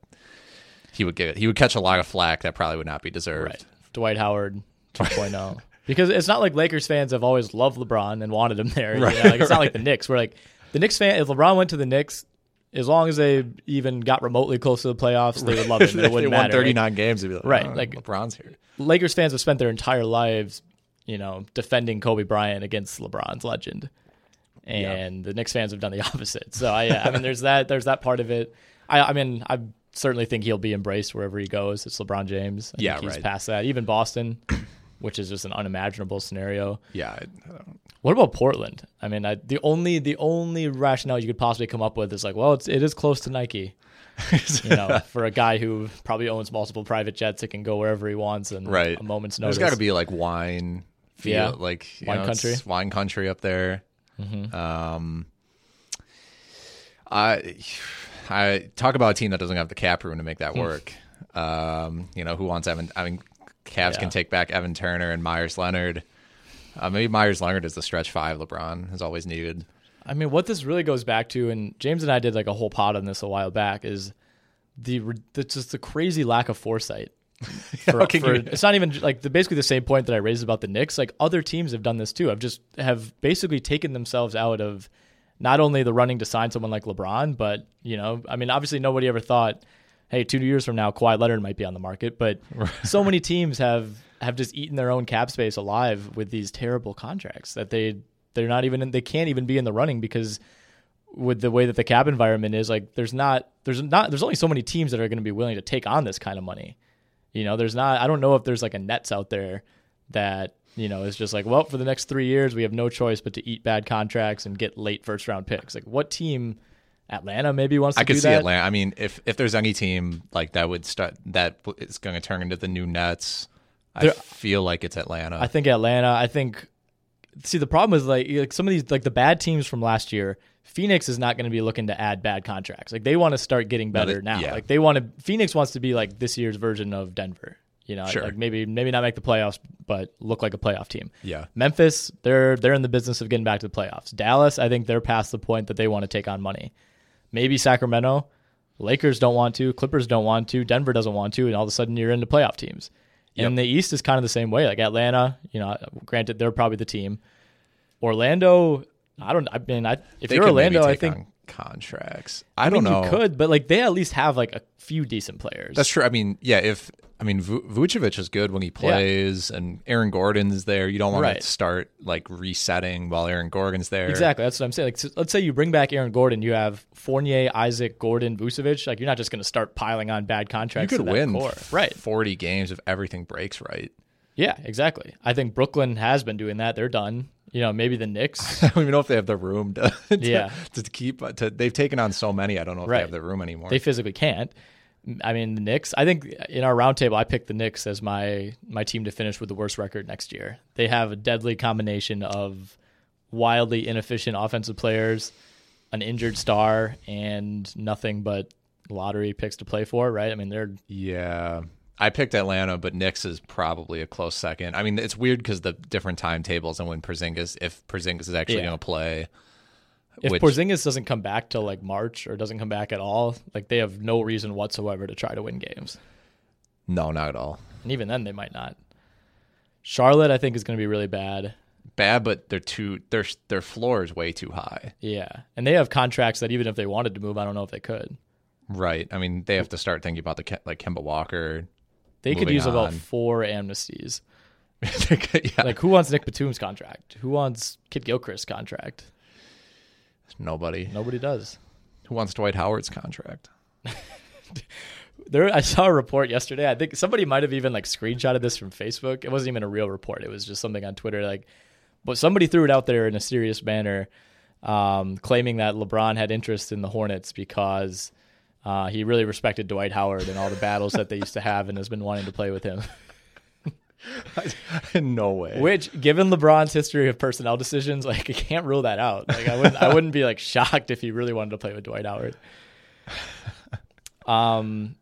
he would get he would catch a lot of flack that probably would not be deserved. Right. Dwight Howard <laughs> 2.0. because it's not like Lakers fans have always loved LeBron and wanted him there. you know? Like, it's not like the Knicks. Where like the Knicks fan, if LeBron went to the Knicks, as long as they even got remotely close to the playoffs, they would love him. <laughs> It they wouldn't won matter. thirty nine games, they'd be like, Right, "Oh, like- LeBron's here. Lakers fans have spent their entire lives, you know, defending Kobe Bryant against LeBron's legend, and the Knicks fans have done the <laughs> opposite. So I, I mean, there's that. There's that part of it. I, I mean, I certainly think he'll be embraced wherever he goes. It's LeBron James. I Yeah, think he's right. past that. Even Boston, <coughs> which is just an unimaginable scenario. Yeah, I- I What about Portland? I mean, I, the only the only rationale you could possibly come up with is like, well, it's it is close to Nike. you know, for a guy who probably owns multiple private jets, it can go wherever he wants and right. a moment's notice. There's got to be like wine, feel, Yeah. like you Wine know, country. Mm-hmm. wine country up there. Um, I I talk about a team that doesn't have the cap room to make that work. um, you know, who wants Evan? I mean, Cavs Yeah. can take back Evan Turner and Meyers Leonard. Uh, maybe Meyers Leonard is the stretch five LeBron has always needed. I mean, what this really goes back to, and James and I did like a whole pod on this a while back, is the the just the crazy lack of foresight. <laughs> For, for- it's not even like the basically the same point that I raised about the Knicks. Like other teams have done this too. I've just have basically taken themselves out of not only the running to sign someone like LeBron, but you know, I mean, obviously nobody ever thought, hey, two years from now, Kawhi Leonard might be on the market, but <laughs> so many teams have have just eaten their own cap space alive with these terrible contracts that they they're not even in, they can't even be in the running because with the way that the cap environment is, like there's not there's not there's only so many teams that are going to be willing to take on this kind of money. You know, there's not I don't know if there's like a Nets out there that you know is just like well for the next three years we have no choice but to eat bad contracts and get late first round picks. Like what team? Atlanta maybe wants to I could see that. Atlanta. I mean, if if there's any team like that would start that is going to turn into the new Nets, I feel like it's Atlanta. I think Atlanta. I think. See, the problem is like, like some of these like the bad teams from last year. Phoenix is not going to be looking to add bad contracts. Like they want to start getting No, better they- now. yeah. Like they want to. Phoenix wants to be like this year's version of Denver. You know, Sure. like maybe maybe not make the playoffs, but look like a playoff team. Yeah. Memphis, they're they're in the business of getting back to the playoffs. Dallas, I think they're past the point that they want to take on money. Maybe Sacramento, Lakers don't want to, Clippers don't want to, Denver doesn't want to, and all of a sudden you're into playoff teams. And the East is kind of the same way. Like Atlanta, you know, granted they're probably the team. Orlando, I don't. I mean, I if They you're Orlando, I think on contracts. I, I don't know. you could, but like they at least have like a few decent players. That's true. I mean, yeah. If I mean, Vu- Vucevic is good when he plays, and Aaron Gordon's there. You don't want Right. to start like resetting while Aaron Gordon's there. Exactly. That's what I'm saying. Like, so let's say you bring back Aaron Gordon, you have Fournier, Isaac, Gordon, Vucevic. Like, you're not just going to start piling on bad contracts. You could win core. right? forty games if everything breaks right. Yeah, exactly. I think Brooklyn has been doing that. They're done. You know, maybe the Knicks. <laughs> I don't even know if they have the room to, to Yeah. to keep. To, they've taken on so many. I don't know if Right. they have the room anymore. they physically can't. I mean, the Knicks. I think in our roundtable, I picked the Knicks as my my team to finish with the worst record next year. They have a deadly combination of wildly inefficient offensive players, an injured star, and nothing but lottery picks to play for. Right? I mean, they're Yeah. I picked Atlanta, but Knicks is probably a close second. I mean, it's weird because the different timetables and when Porzingis, if Porzingis is actually Yeah. going to play, if which- Porzingis doesn't come back till like March or doesn't come back at all, like they have no reason whatsoever to try to win games. no, not at all. And even then, they might not. Charlotte, I think, is going to be really bad. Bad, but they're too their their floor is way too high. Yeah, and they have contracts that even if they wanted to move, I don't know if they could. Right. I mean, they have to start thinking about the like Kemba Walker. They could use about four amnesties. <laughs> yeah. Like, who wants Nic Batum's contract? Who wants Kidd-Gilchrist's contract? nobody. Nobody does. Who wants Dwight Howard's contract? <laughs> There, I saw a report yesterday. I think somebody might have even like screenshotted this from Facebook. It wasn't even a real report. It was just something on Twitter. Like, but somebody threw it out there in a serious manner, um, claiming that LeBron had interest in the Hornets because uh, he really respected Dwight Howard and all the battles that they used to have, and has been wanting to play with him. <laughs> no way. Which, given LeBron's history of personnel decisions, like I can't rule that out. Like I wouldn't, I wouldn't be like shocked if he really wanted to play with Dwight Howard. Um,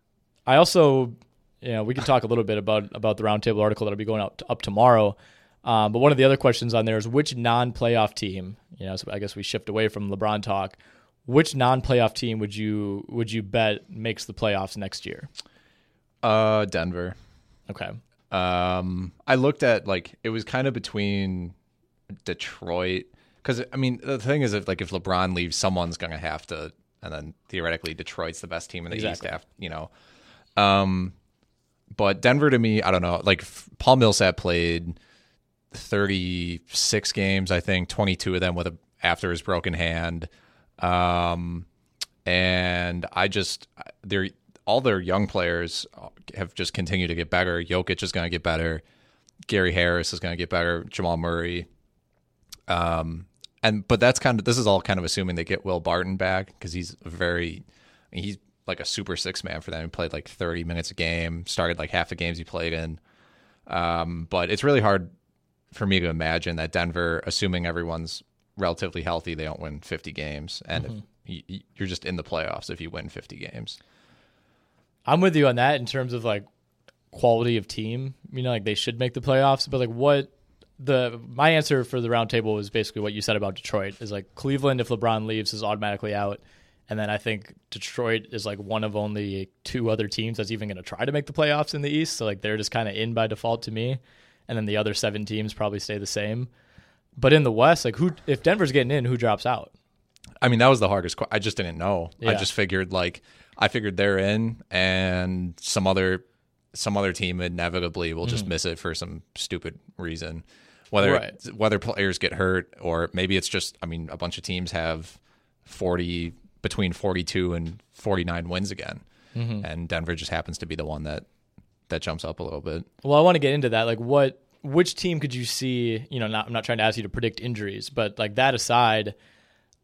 I also, you know, we can talk a little bit about about the roundtable article that'll be going up up tomorrow. Um, but one of the other questions on there is which non-playoff team, you know, so I guess we shift away from LeBron talk. Which non-playoff team would you would you bet makes the playoffs next year? Uh, Denver. Okay. Um, I looked at like it was kind of between Detroit because I mean the thing is if like if LeBron leaves, someone's gonna have to, and then theoretically Detroit's the best team in the Exactly. East. After, you know, um, but Denver to me, I don't know. Like Paul Millsap played thirty six games, I think, twenty two of them with a after his broken hand. Um, and I just they're all their young players have just continued to get better. Jokic is going to get better. Gary Harris is going to get better. Jamal Murray. Um, and but that's kind of this is all kind of assuming they get Will Barton back because he's very he's like a super six man for them. He played like thirty minutes a game, started like half the games he played in. Um, but it's really hard for me to imagine that Denver, assuming everyone's relatively healthy, they don't win fifty games, and if mm-hmm. you, you- you're just in the playoffs if you win fifty games. I'm with you on that in terms of like quality of team. You know, like they should make the playoffs, but like what the my answer for the roundtable was basically what you said about Detroit is like Cleveland if LeBron leaves is automatically out, and then I think Detroit is like one of only two other teams that's even going to try to make the playoffs in the East. So like they're just kind of in by default to me, and then the other seven teams probably stay the same. But in the West, like who if Denver's getting in, who drops out? I mean, that was the hardest. que- I just didn't know. I just figured like I figured they're in, and some other some other team inevitably will just miss it for some stupid reason, whether. Right. whether players get hurt or maybe it's just. I mean, a bunch of teams have forty between forty two and forty nine wins again, Mm-hmm. and Denver just happens to be the one that that jumps up a little bit. Well, I want to get into that. Like, what, which team could you see? You know, not, I'm not trying to ask you to predict injuries, but like that aside,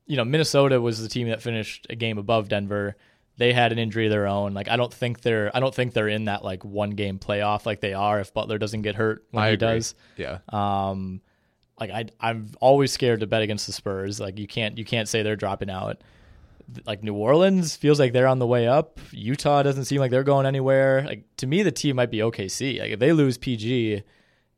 you know, Minnesota was the team that finished a game above Denver. They had an injury of their own. Like, I don't think they're, I don't think they're in that like one game playoff like they are if Butler doesn't get hurt when I he agree. does. Yeah. Um, like I, I'm always scared to bet against the Spurs. Like you can't, you can't say they're dropping out. Like New Orleans feels like they're on the way up. Utah doesn't seem like they're going anywhere. Like to me, the team might be OKC. Like if they lose PG,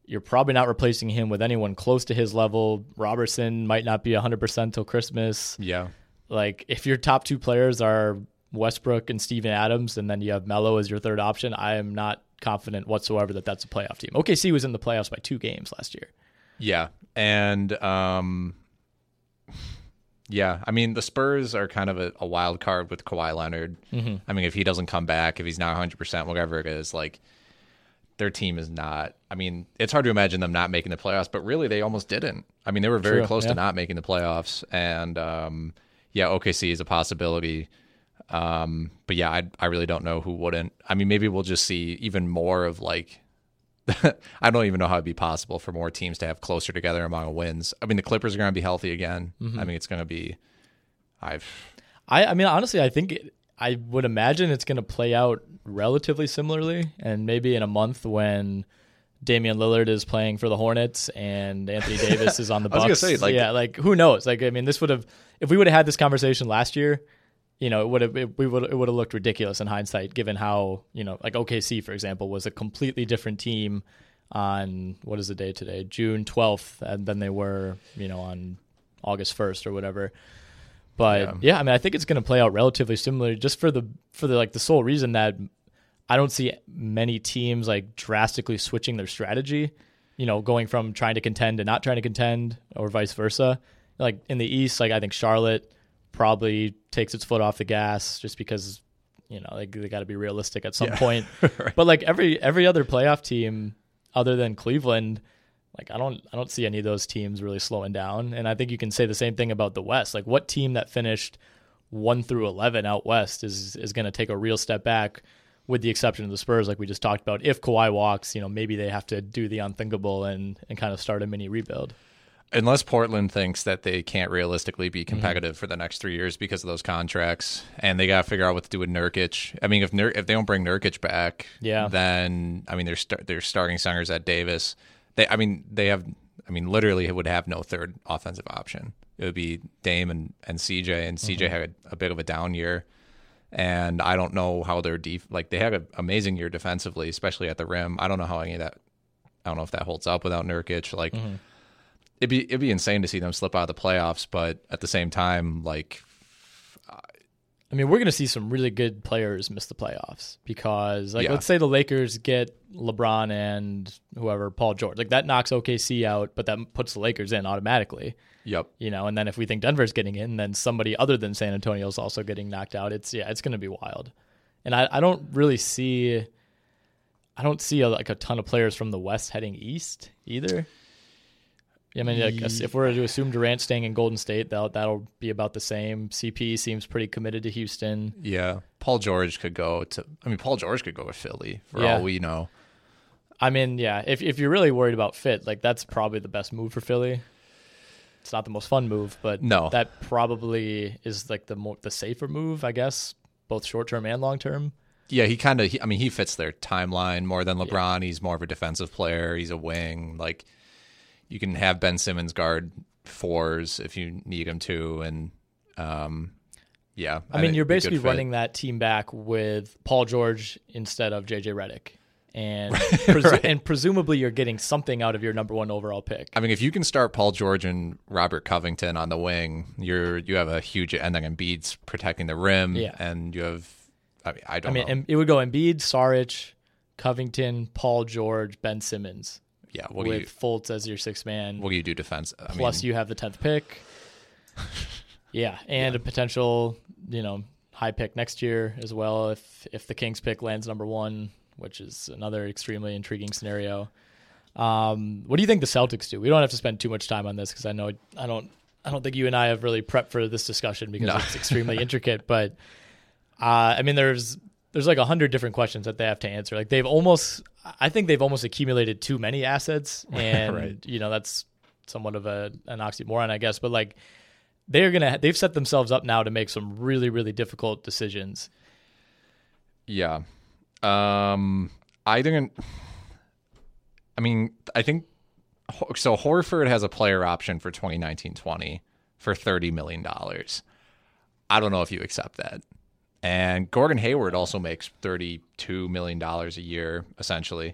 you're probably not replacing him with anyone close to his level. Robertson might not be 100% till Christmas. yeah. Like if your top two players are Westbrook and Steven Adams, and then you have Melo as your third option, I am not confident whatsoever that that's a playoff team. OKC was in the playoffs by two games last year. Yeah, and um, yeah, I mean the Spurs are kind of a, a wild card with Kawhi Leonard. Mm-hmm. I mean, if he doesn't come back, if he's not 100, percent whatever it is, like their team is not. I mean, it's hard to imagine them not making the playoffs, but really they almost didn't. I mean, they were very True, close yeah. to not making the playoffs, and um, yeah, OKC is a possibility. Um, but yeah, I I really don't know who wouldn't. I mean, maybe we'll just see even more of like <laughs> I don't even know how it'd be possible for more teams to have closer together among wins. I mean, the Clippers are going to be healthy again. Mm-hmm. I mean, it's going to be. I've I, I mean, honestly, I think it, I would imagine it's going to play out relatively similarly, and maybe in a month when Damian Lillard is playing for the Hornets and Anthony <laughs> Davis is on the Bucks. say, like- yeah, like who knows? Like, I mean, this would have if we would have had this conversation last year. You know, it would have it, we would it would have looked ridiculous in hindsight, given how you know, like OKC for example, was a completely different team on what is the day today, June twelfth, and than they were, you know, on August first or whatever. But Yeah. yeah. I mean, I think it's going to play out relatively similar, just for the for the like the sole reason that I don't see many teams like drastically switching their strategy. You know, going from trying to contend to not trying to contend, or vice versa. Like in the East, like I think Charlotte probably takes its foot off the gas just because you know they, they got to be realistic at some point. <laughs> But like every every other playoff team other than Cleveland, like I don't I don't see any of those teams really slowing down. And I think you can say the same thing about the West. Like what team that finished one through eleven out west is is going to take a real step back, with the exception of the Spurs, like we just talked about. If Kawhi walks, you know maybe they have to do the unthinkable and and kind of start a mini rebuild. unless Portland thinks that they can't realistically Mm-hmm. be competitive for the next three years because of those contracts, and they got to figure out what to do with Nurkic. I mean, if Nur- if they don't bring Nurkic back, Yeah. then I mean, they're st- they're starting centers at Davis. They, I mean, they have. I mean, literally, it would have no third offensive option. It would be Dame and, and CJ, and CJ mm-hmm. had a, bit of a down year, and I don't know how their def like they had an amazing year defensively, especially at the rim. I don't know how any of that. I don't know if that holds up without Nurkic. Like mm-hmm. it'd be it'd be insane to see them slip out of the playoffs, but at the same time, like I mean, we're going to see some really good players miss the playoffs because, like, Yeah. let's say the Lakers get LeBron and whoever, Paul George. Like, that knocks OKC out, but that puts the Lakers in automatically, yep, you know. And then if we think Denver's getting in, then somebody other than San Antonio is also getting knocked out. It's, yeah, it's going to be wild. And I, I don't really see, I don't see a, like a ton of players from the West heading east either. I mean, like, if we're to assume Durant staying in Golden State, that'll, that'll be about the same. CP seems pretty committed to Houston. yeah. Paul George could go to. I mean, Paul George could go to Philly for Yeah. all we know. I mean, yeah, if if you're really worried about fit, like that's probably the best move for Philly. It's not the most fun move, but No. that probably is like the more the safer move, I guess, both short term and long term. Yeah, he kind of. I mean, he fits their timeline more than LeBron. He's more of a defensive player. He's a wing. Like you can have Ben Simmons guard fours if you need him to, and um, yeah. I mean, you're it'd be a good basically running that team back with Paul George instead of JJ Redick. And <laughs> presu- and presumably you're getting something out of your number one overall pick. I mean, if you can start Paul George and Robert Covington on the wing, you're you have a huge and then Embiid's protecting the rim, Yeah. and you have. I mean, I I don't mean, know. it would go Embiid, Saric, Covington, Paul George, Ben Simmons, yeah, what with you Fultz as your sixth man. what do you do defense? I Plus, mean, you have the tenth pick. <laughs> Yeah, and a potential, you know, high pick next year as well if if the Kings pick lands number one, which is another extremely intriguing scenario. Um, what do you think the Celtics do? We don't have to spend too much time on this because I know I don't I don't think you and I have really prepped for this discussion because No. it's extremely intricate. <laughs> But uh, I mean, there's there's like a hundred different questions that they have to answer. Like they've almost, I think they've almost accumulated too many assets, <laughs> and Right. you know that's somewhat of a an oxymoron, I guess. But like they're gonna, they've set themselves up now to make some really really difficult decisions. Yeah. Um, I didn't. I mean, I think so. Horford has a player option for 2019-20 for thirty million dollars. I don't know if you accept that. And Gordon Hayward also makes thirty-two million dollars a year, essentially.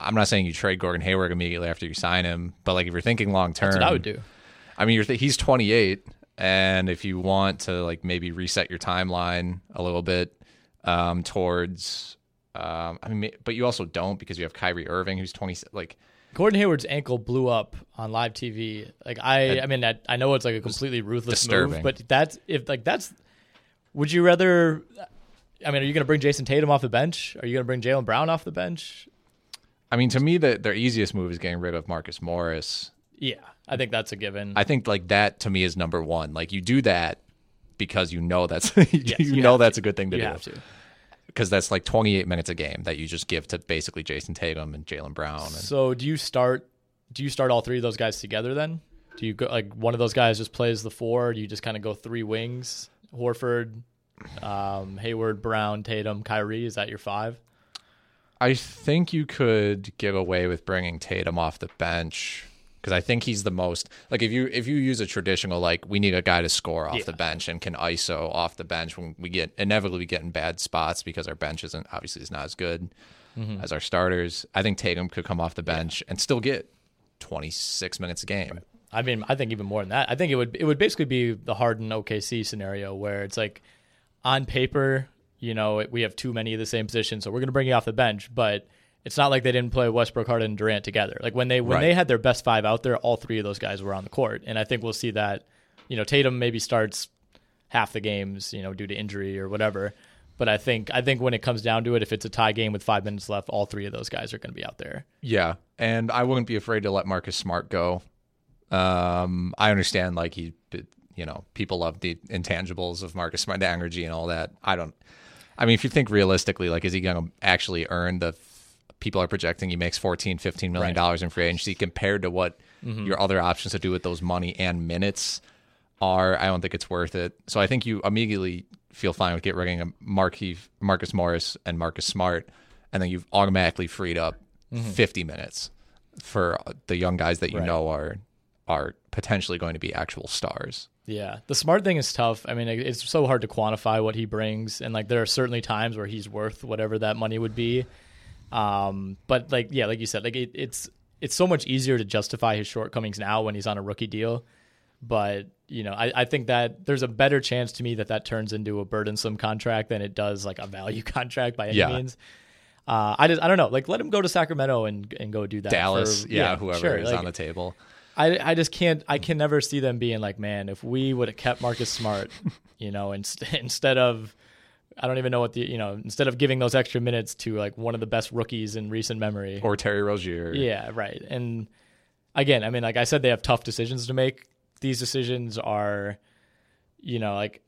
I'm not saying you trade Gordon Hayward immediately after you sign him, but like if you're thinking long term, That's what I would do. I mean, you're th- he's 28, and if you want to like maybe reset your timeline a little bit um, towards, um, I mean, but you also don't because you have Kyrie Irving who's 20. Like, Gordon Hayward's ankle blew up on live TV. Like I, I mean, I, I know it's like a completely ruthless disturbing. move, but that's if like that's. Would you rather? I mean, are you going to bring Jayson Tatum off the bench? Are you going to bring Jaylen Brown off the bench? I mean, to me, the their easiest move is getting rid of Marcus Morris. Yeah, I think that's a given. I think like that to me is number one. Like you do that because you know that's <laughs> you you know that's a good thing to you do have to. because that's like 28 minutes a game that you just give to basically Jayson Tatum and Jaylen Brown. And, So do you start? Do you start all three of those guys together then? Do you go like one of those guys just plays the four? Do you just kind of go three wings? Horford, um, Hayward, Brown, Tatum, Kyrie. Is that your five? I think you could get away with bringing Tatum off the bench because I think he's the most like if you if you use a traditional like we need a guy to score off the bench and can ISO off the bench when we get inevitably get in bad spots because our bench isn't obviously is not as good as our starters. I think Tatum could come off the bench and still get 26 minutes a game. I mean, I think even more than that. I think it would it would basically be the Harden OKC scenario where it's like on paper, you know, we have too many of the same positions, so we're going to bring you off the bench, but it's not like they didn't play Westbrook, Harden, and Durant together. Like when they when Right. they had their best five out there, all three of those guys were on the court, and I think we'll see that. You know, Tatum maybe starts half the games, you know, due to injury or whatever. But I think I think when it comes down to it, if it's a tie game with five minutes left, all three of those guys are going to be out there. Yeah, and I wouldn't be afraid to let Marcus Smart go. Um, I understand, like he, you know, people love the intangibles of Marcus Smart, the energy and all that. I don't. I mean, if you think realistically, like, is he going to actually earn the? People are projecting he makes 14, 15 million dollars in free agency compared to what your other options to do with those money and minutes are. I don't think it's worth it. So I think you immediately feel fine with get rid of Marquis, Marcus Morris and Marcus Smart, and then you've automatically freed up 50 minutes for the young guys that you Right. know are are potentially going to be actual stars. Yeah, the smart thing is tough. I mean, it's so hard to quantify what he brings, and like there are certainly times where he's worth whatever that money would be. Um, but like, yeah, like you said, like it, it's it's so much easier to justify his shortcomings now when he's on a rookie deal. But you know, I, I think that there's a better chance to me that that turns into a burdensome contract than it does like a value <laughs> contract by any Yeah. means. Uh, I just I don't know. Like, let him go to Sacramento and and go do that. Dallas, for- yeah, whoever sure, is like, on the table. I, I just can't I can never see them being like man if we would have kept Marcus Smart <laughs> you know inst- instead of I don't even know what the you know instead of giving those extra minutes to like one of the best rookies in recent memory Or Terry Rozier. yeah right and again I mean like I said they have tough decisions to make these decisions are you know like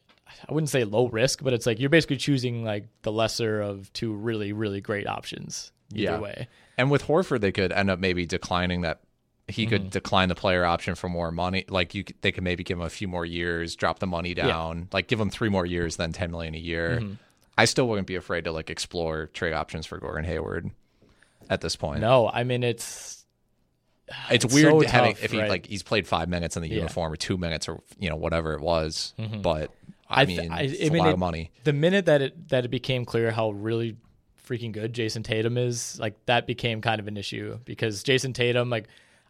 I wouldn't say low risk but it's like you're basically choosing like the lesser of two really really great options either Yeah. way And with Horford, they could end up maybe declining that. He Mm-hmm. could decline the player option for more money. Like you, they could maybe give him a few more years, drop the money down, like give him three more years than ten million a year. Mm-hmm. I still wouldn't be afraid to like explore trade options for Gordon Hayward at this point. no I mean it's it's, It's weird so having tough, if he right? like he's played five minutes in the Yeah. Mm-hmm. uniform or two minutes or you know whatever it was, but I, th- mean I- it's I a mean, lot it- of money. The minute that it that it became clear how really freaking good Jayson Tatum is, like that became kind of an issue because Jayson Tatum, like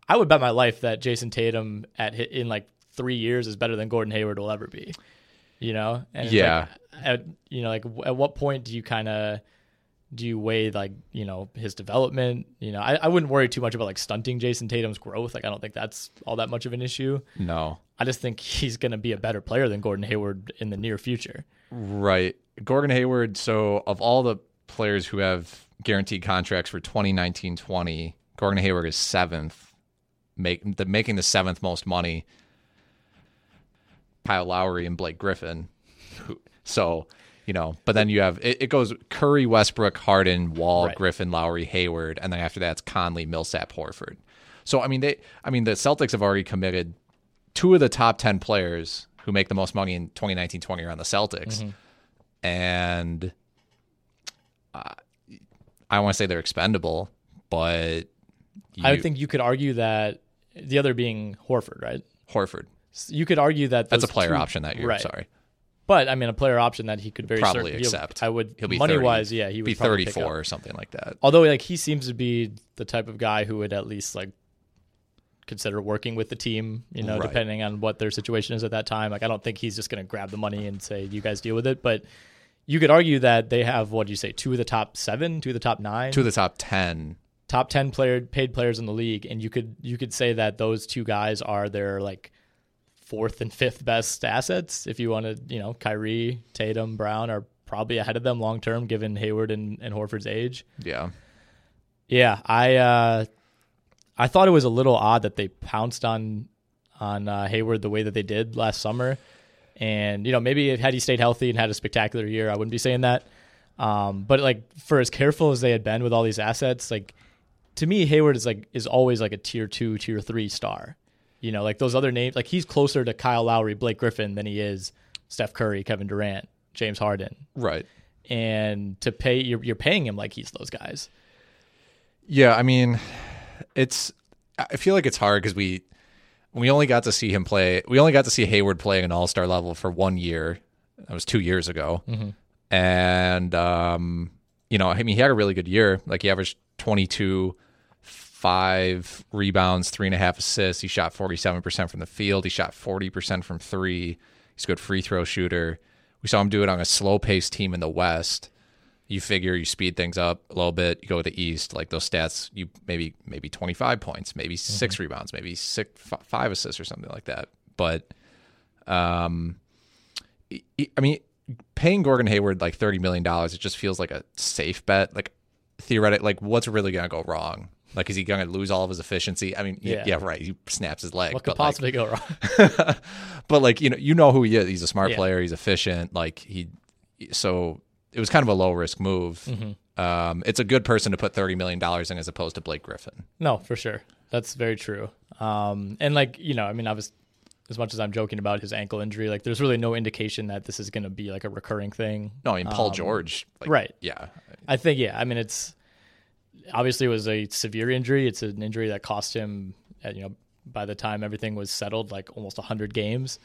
I would bet my life that Jayson Tatum at in like three years is better than Gordon Hayward will ever be. You know, and Yeah. like, at you know, like at what point do you kind of Do you weigh like you know his development? You know, I, I wouldn't worry too much about like stunting Jayson Tatum's growth. Like I don't think that's all that much of an issue. No. I just think he's going to be a better player than Gordon Hayward in the near future. Right. Gordon Hayward, so of all the players who have guaranteed contracts for 2019 20, Gordon Hayward is seventh, make, the, making the seventh most money. Kyle Lowry and Blake Griffin. So, you know, but then you have it, it goes Curry, Westbrook, Harden, Wall, Right. Griffin, Lowry, Hayward, and then after that it's Conley, Millsap, Horford. So I mean they I mean the Celtics have already committed two of the top 10 players who make the most money in 2019-20 are on the Celtics. Mm-hmm. And uh, I want to say they're expendable, but I you- think you could argue that the other being Horford, right? Horford. You could argue that That's a player two- option that year. right. Sorry. But I mean, a player option that he could very Probably accept. I would He'll be money 30 wise, yeah, he would be 34 or something like that. Although, like, he seems to be the type of guy who would at least like consider working with the team. You know, Right. depending on what their situation is at that time. Like, I don't think he's just going to grab the money and say, "You guys deal with it." But you could argue that they have what do you say, two of the top seven, two of the top nine, Two of the top 10. Top 10 player paid players in the league and you could you could say that those two guys are their like fourth and fifth best assets. If you want to you know Kyrie Tatum Brown are probably ahead of them long term given Hayward and, and Horford's age. Yeah. yeah I uh I thought it was a little odd that they pounced on on uh, Hayward the way that they did last summer. And you know maybe had he stayed healthy and had a spectacular year I wouldn't be saying that. Um, but like for as careful as they had been with all these assets, like to me, Hayward is like is always like a tier two, tier three star. You know, like those other names, like he's closer to Kyle Lowry, Blake Griffin than he is Steph Curry, Kevin Durant, James Harden. Right. And to pay, you're, you're paying him like he's those guys. Yeah, I mean, it's. I feel like it's hard because we we only got to see him play. We only got to see Hayward playing an All Star level for one year. That was two years ago, and um, you know, I mean, he had a really good year. Like he averaged twenty two, five rebounds, three and a half assists. He shot forty seven percent from the field. He shot forty percent from three. He's a good free throw shooter. We saw him do it on a slow paced team in the West you figure you speed things up a little bit you go to the east like those stats you maybe maybe 25 points maybe 6 rebounds maybe six f- five assists or something like that but um I- i mean paying Gordon hayward like 30 million dollars it just feels like a safe bet like theoretic like what's really gonna go wrong like is he gonna lose all of his efficiency i mean yeah, Yeah. right he snaps his leg What could but, like, possibly go wrong? <laughs> but like you know you know who he is he's a smart Yeah. player he's efficient like he so it was kind of a low risk move Mm-hmm. um, it's a good person to put 30 million dollars in as opposed to blake griffin No, for sure. That's very true. Um, and like, you know, I mean, I was, as much as I'm joking about his ankle injury, like there's really no indication that this is going to be like a recurring thing. no i mean paul george like, Um, right. yeah I think yeah. I mean, it's obviously it was a severe injury. It's an injury that cost him, you know, by the time everything was settled, like almost hundred games.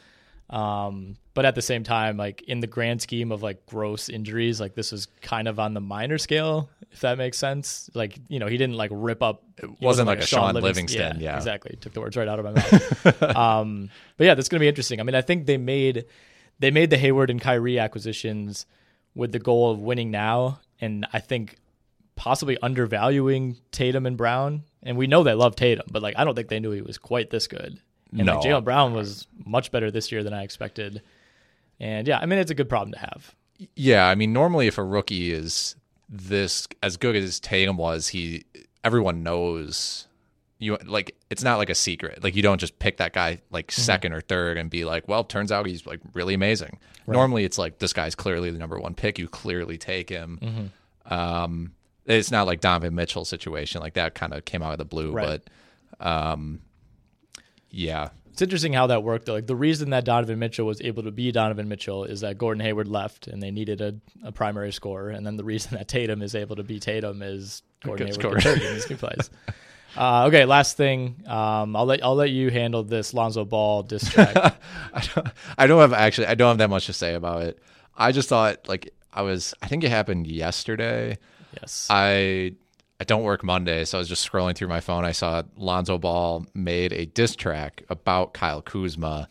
Um, but at the same time, like in the grand scheme of like gross injuries, like this was kind of on the minor scale, if that makes sense. Like you know, he didn't like rip up. It wasn't like a Shaun Livingston, yeah. exactly. Took the words right out of my mouth. <laughs> um, but yeah, that's gonna be interesting. I mean, I think they made they made the Hayward and Kyrie acquisitions with the goal of winning now, and I think possibly undervaluing Tatum and Brown. And we know they love Tatum, but like I don't think they knew he was quite this good. And like No. Jaylen Brown was much better this year than I expected. And yeah, I mean it's a good problem to have. yeah i mean normally if a rookie is this as good as tatum was he everyone knows you like it's not like a secret like you don't just pick that guy like Mm-hmm. second or third and be like well turns out he's like really amazing normally it's like this guy's clearly the number one pick you clearly take him Mm-hmm. um it's not like donovan mitchell situation like that kind of came out of the blue Right. but um yeah It's interesting how that worked though. Like the reason that Donovan Mitchell was able to be Donovan Mitchell is that Gordon Hayward left and they needed a, a primary scorer. And then the reason <laughs> that Tatum is able to be Tatum is Gordon Good Hayward scorer. in these plays. Uh, okay, last thing. Um, I'll let I'll let you handle this Lonzo Ball diss <laughs> track. I don't, I don't have actually I don't have that much to say about it. I just thought like I was I think it happened yesterday. Yes. I I don't work Monday, so I was just scrolling through my phone. I saw Lonzo Ball made a diss track about Kyle Kuzma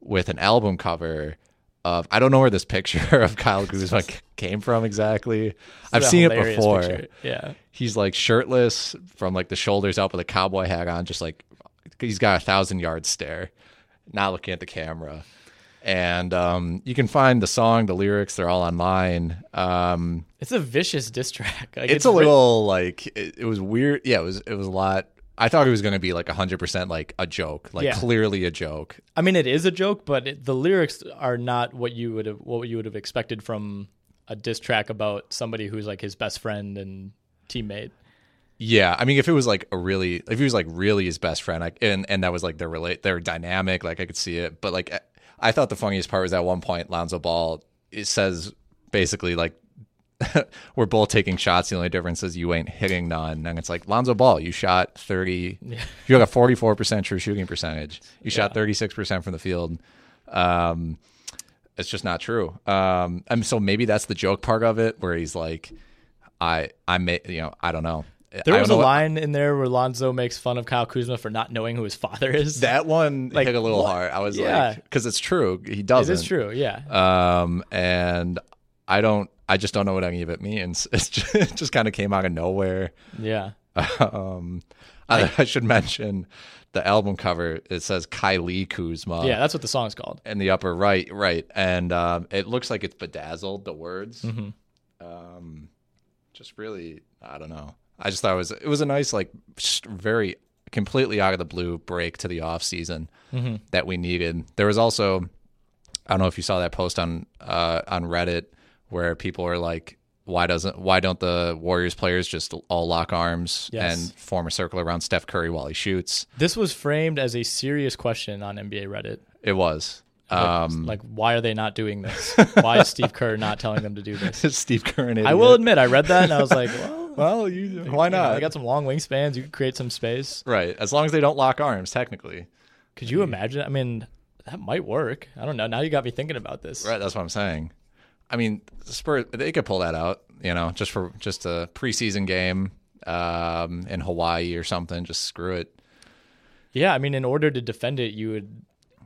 with an album cover of I don't know where this picture <laughs> of Kyle Kuzma <laughs> came from exactly. I've seen it before. picture. Yeah. He's like shirtless from like the shoulders up with a cowboy hat on, just like he's got a thousand yard stare, not looking at the camera. And um, you can find the song, the lyrics, they're all online. Um, It's a vicious diss track. Like, it's a writ- little like it, it was weird. Yeah, it was it was a lot. I thought it was going to be like hundred percent like a joke, like Yeah. clearly a joke. I mean, it is a joke, but it, the lyrics are not what you would have what you would have expected from a diss track about somebody who's like his best friend and teammate. Yeah, I mean, if it was like a really, if he was like really his best friend, like, and and that was like their relate, their dynamic, like I could see it. But like, I thought the funniest part was at one point, Lonzo Ball it says basically like. <laughs> we're both taking shots. The only difference is you ain't hitting none. And it's like Lonzo Ball, you shot thirty. You got a forty-four percent true shooting percentage. You shot thirty-six percent from the field. Um, it's just not true. Um, and so maybe that's the joke part of it, where he's like, I, I may, you know, I don't know. There I was a what- line in there where Lonzo makes fun of Kyle Kuzma for not knowing who his father is. <laughs> That one Like, hit a little what? hard. I was Yeah. like, because it's true. He doesn't. is true. Yeah. Um, and I don't. I just don't know what any of it means. <laughs> It's just, it just kind of came out of nowhere. yeah. <laughs> Um, I, I should mention the album cover. It says Kylie Kuzma. yeah. That's what the song's called. in the upper right, right, and um, it looks like it's bedazzled. The words, Mm-hmm. um, just really, I don't know. I just thought it was it was a nice, like, very completely out of the blue break to the off season Mm-hmm. that we needed. There was also, I don't know if you saw that post on uh, on Reddit where people are like, why doesn't why don't the Warriors players just all lock arms Yes. and form a circle around Steph Curry while he shoots? This was framed as a serious question on NBA Reddit. It was. Like, Um, like, why are they not doing this? <laughs> why is Steve Kerr not telling them to do this? <laughs> Steve Kerr, I will admit, I read that and I was like, well, <laughs> Well, you why not? I got some long wingspans. You could create some space. right, as long as they don't lock arms, technically. Could you imagine? I mean, that might work. I don't know. Now you got me thinking about this. Right, that's what I'm saying. I mean, Spurs they could pull that out, you know, just for just a preseason game um, in Hawaii or something. Just screw it. Yeah, I mean, in order to defend it, you would,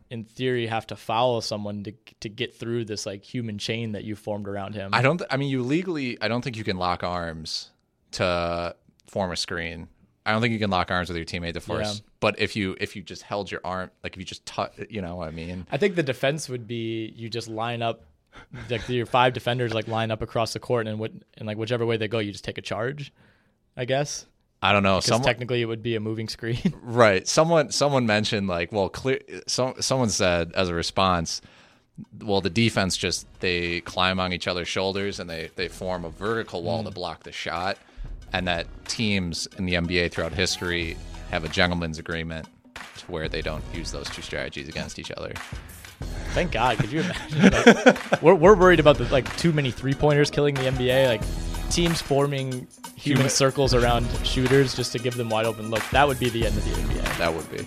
in theory, have to foul someone to to get through this like human chain that you formed around him. I don't. I mean, you legally, I don't think you can lock arms to form a screen. I don't think you can lock arms with your teammate to force. Yeah. But if you if you just held your arm, like if you just touch, you know, what I mean, I think the defense would be you just line up, like your five defenders like line up across the court, and what and like whichever way they go, you just take a charge. I guess I don't know. because Someone, technically it would be a moving screen. <laughs> Right. Someone someone mentioned like, well, clear. So, someone said as a response, well, the defense just they climb on each other's shoulders and they they form a vertical wall mm. to block the shot, and that teams in the NBA throughout history have a gentleman's agreement to where they don't use those two strategies against each other. Thank God. Could you imagine? Like, <laughs> we're we're worried about the like too many three pointers killing the NBA. Like teams forming human Human- circles around shooters just to give them wide open look. That would be the end of the NBA. That would be.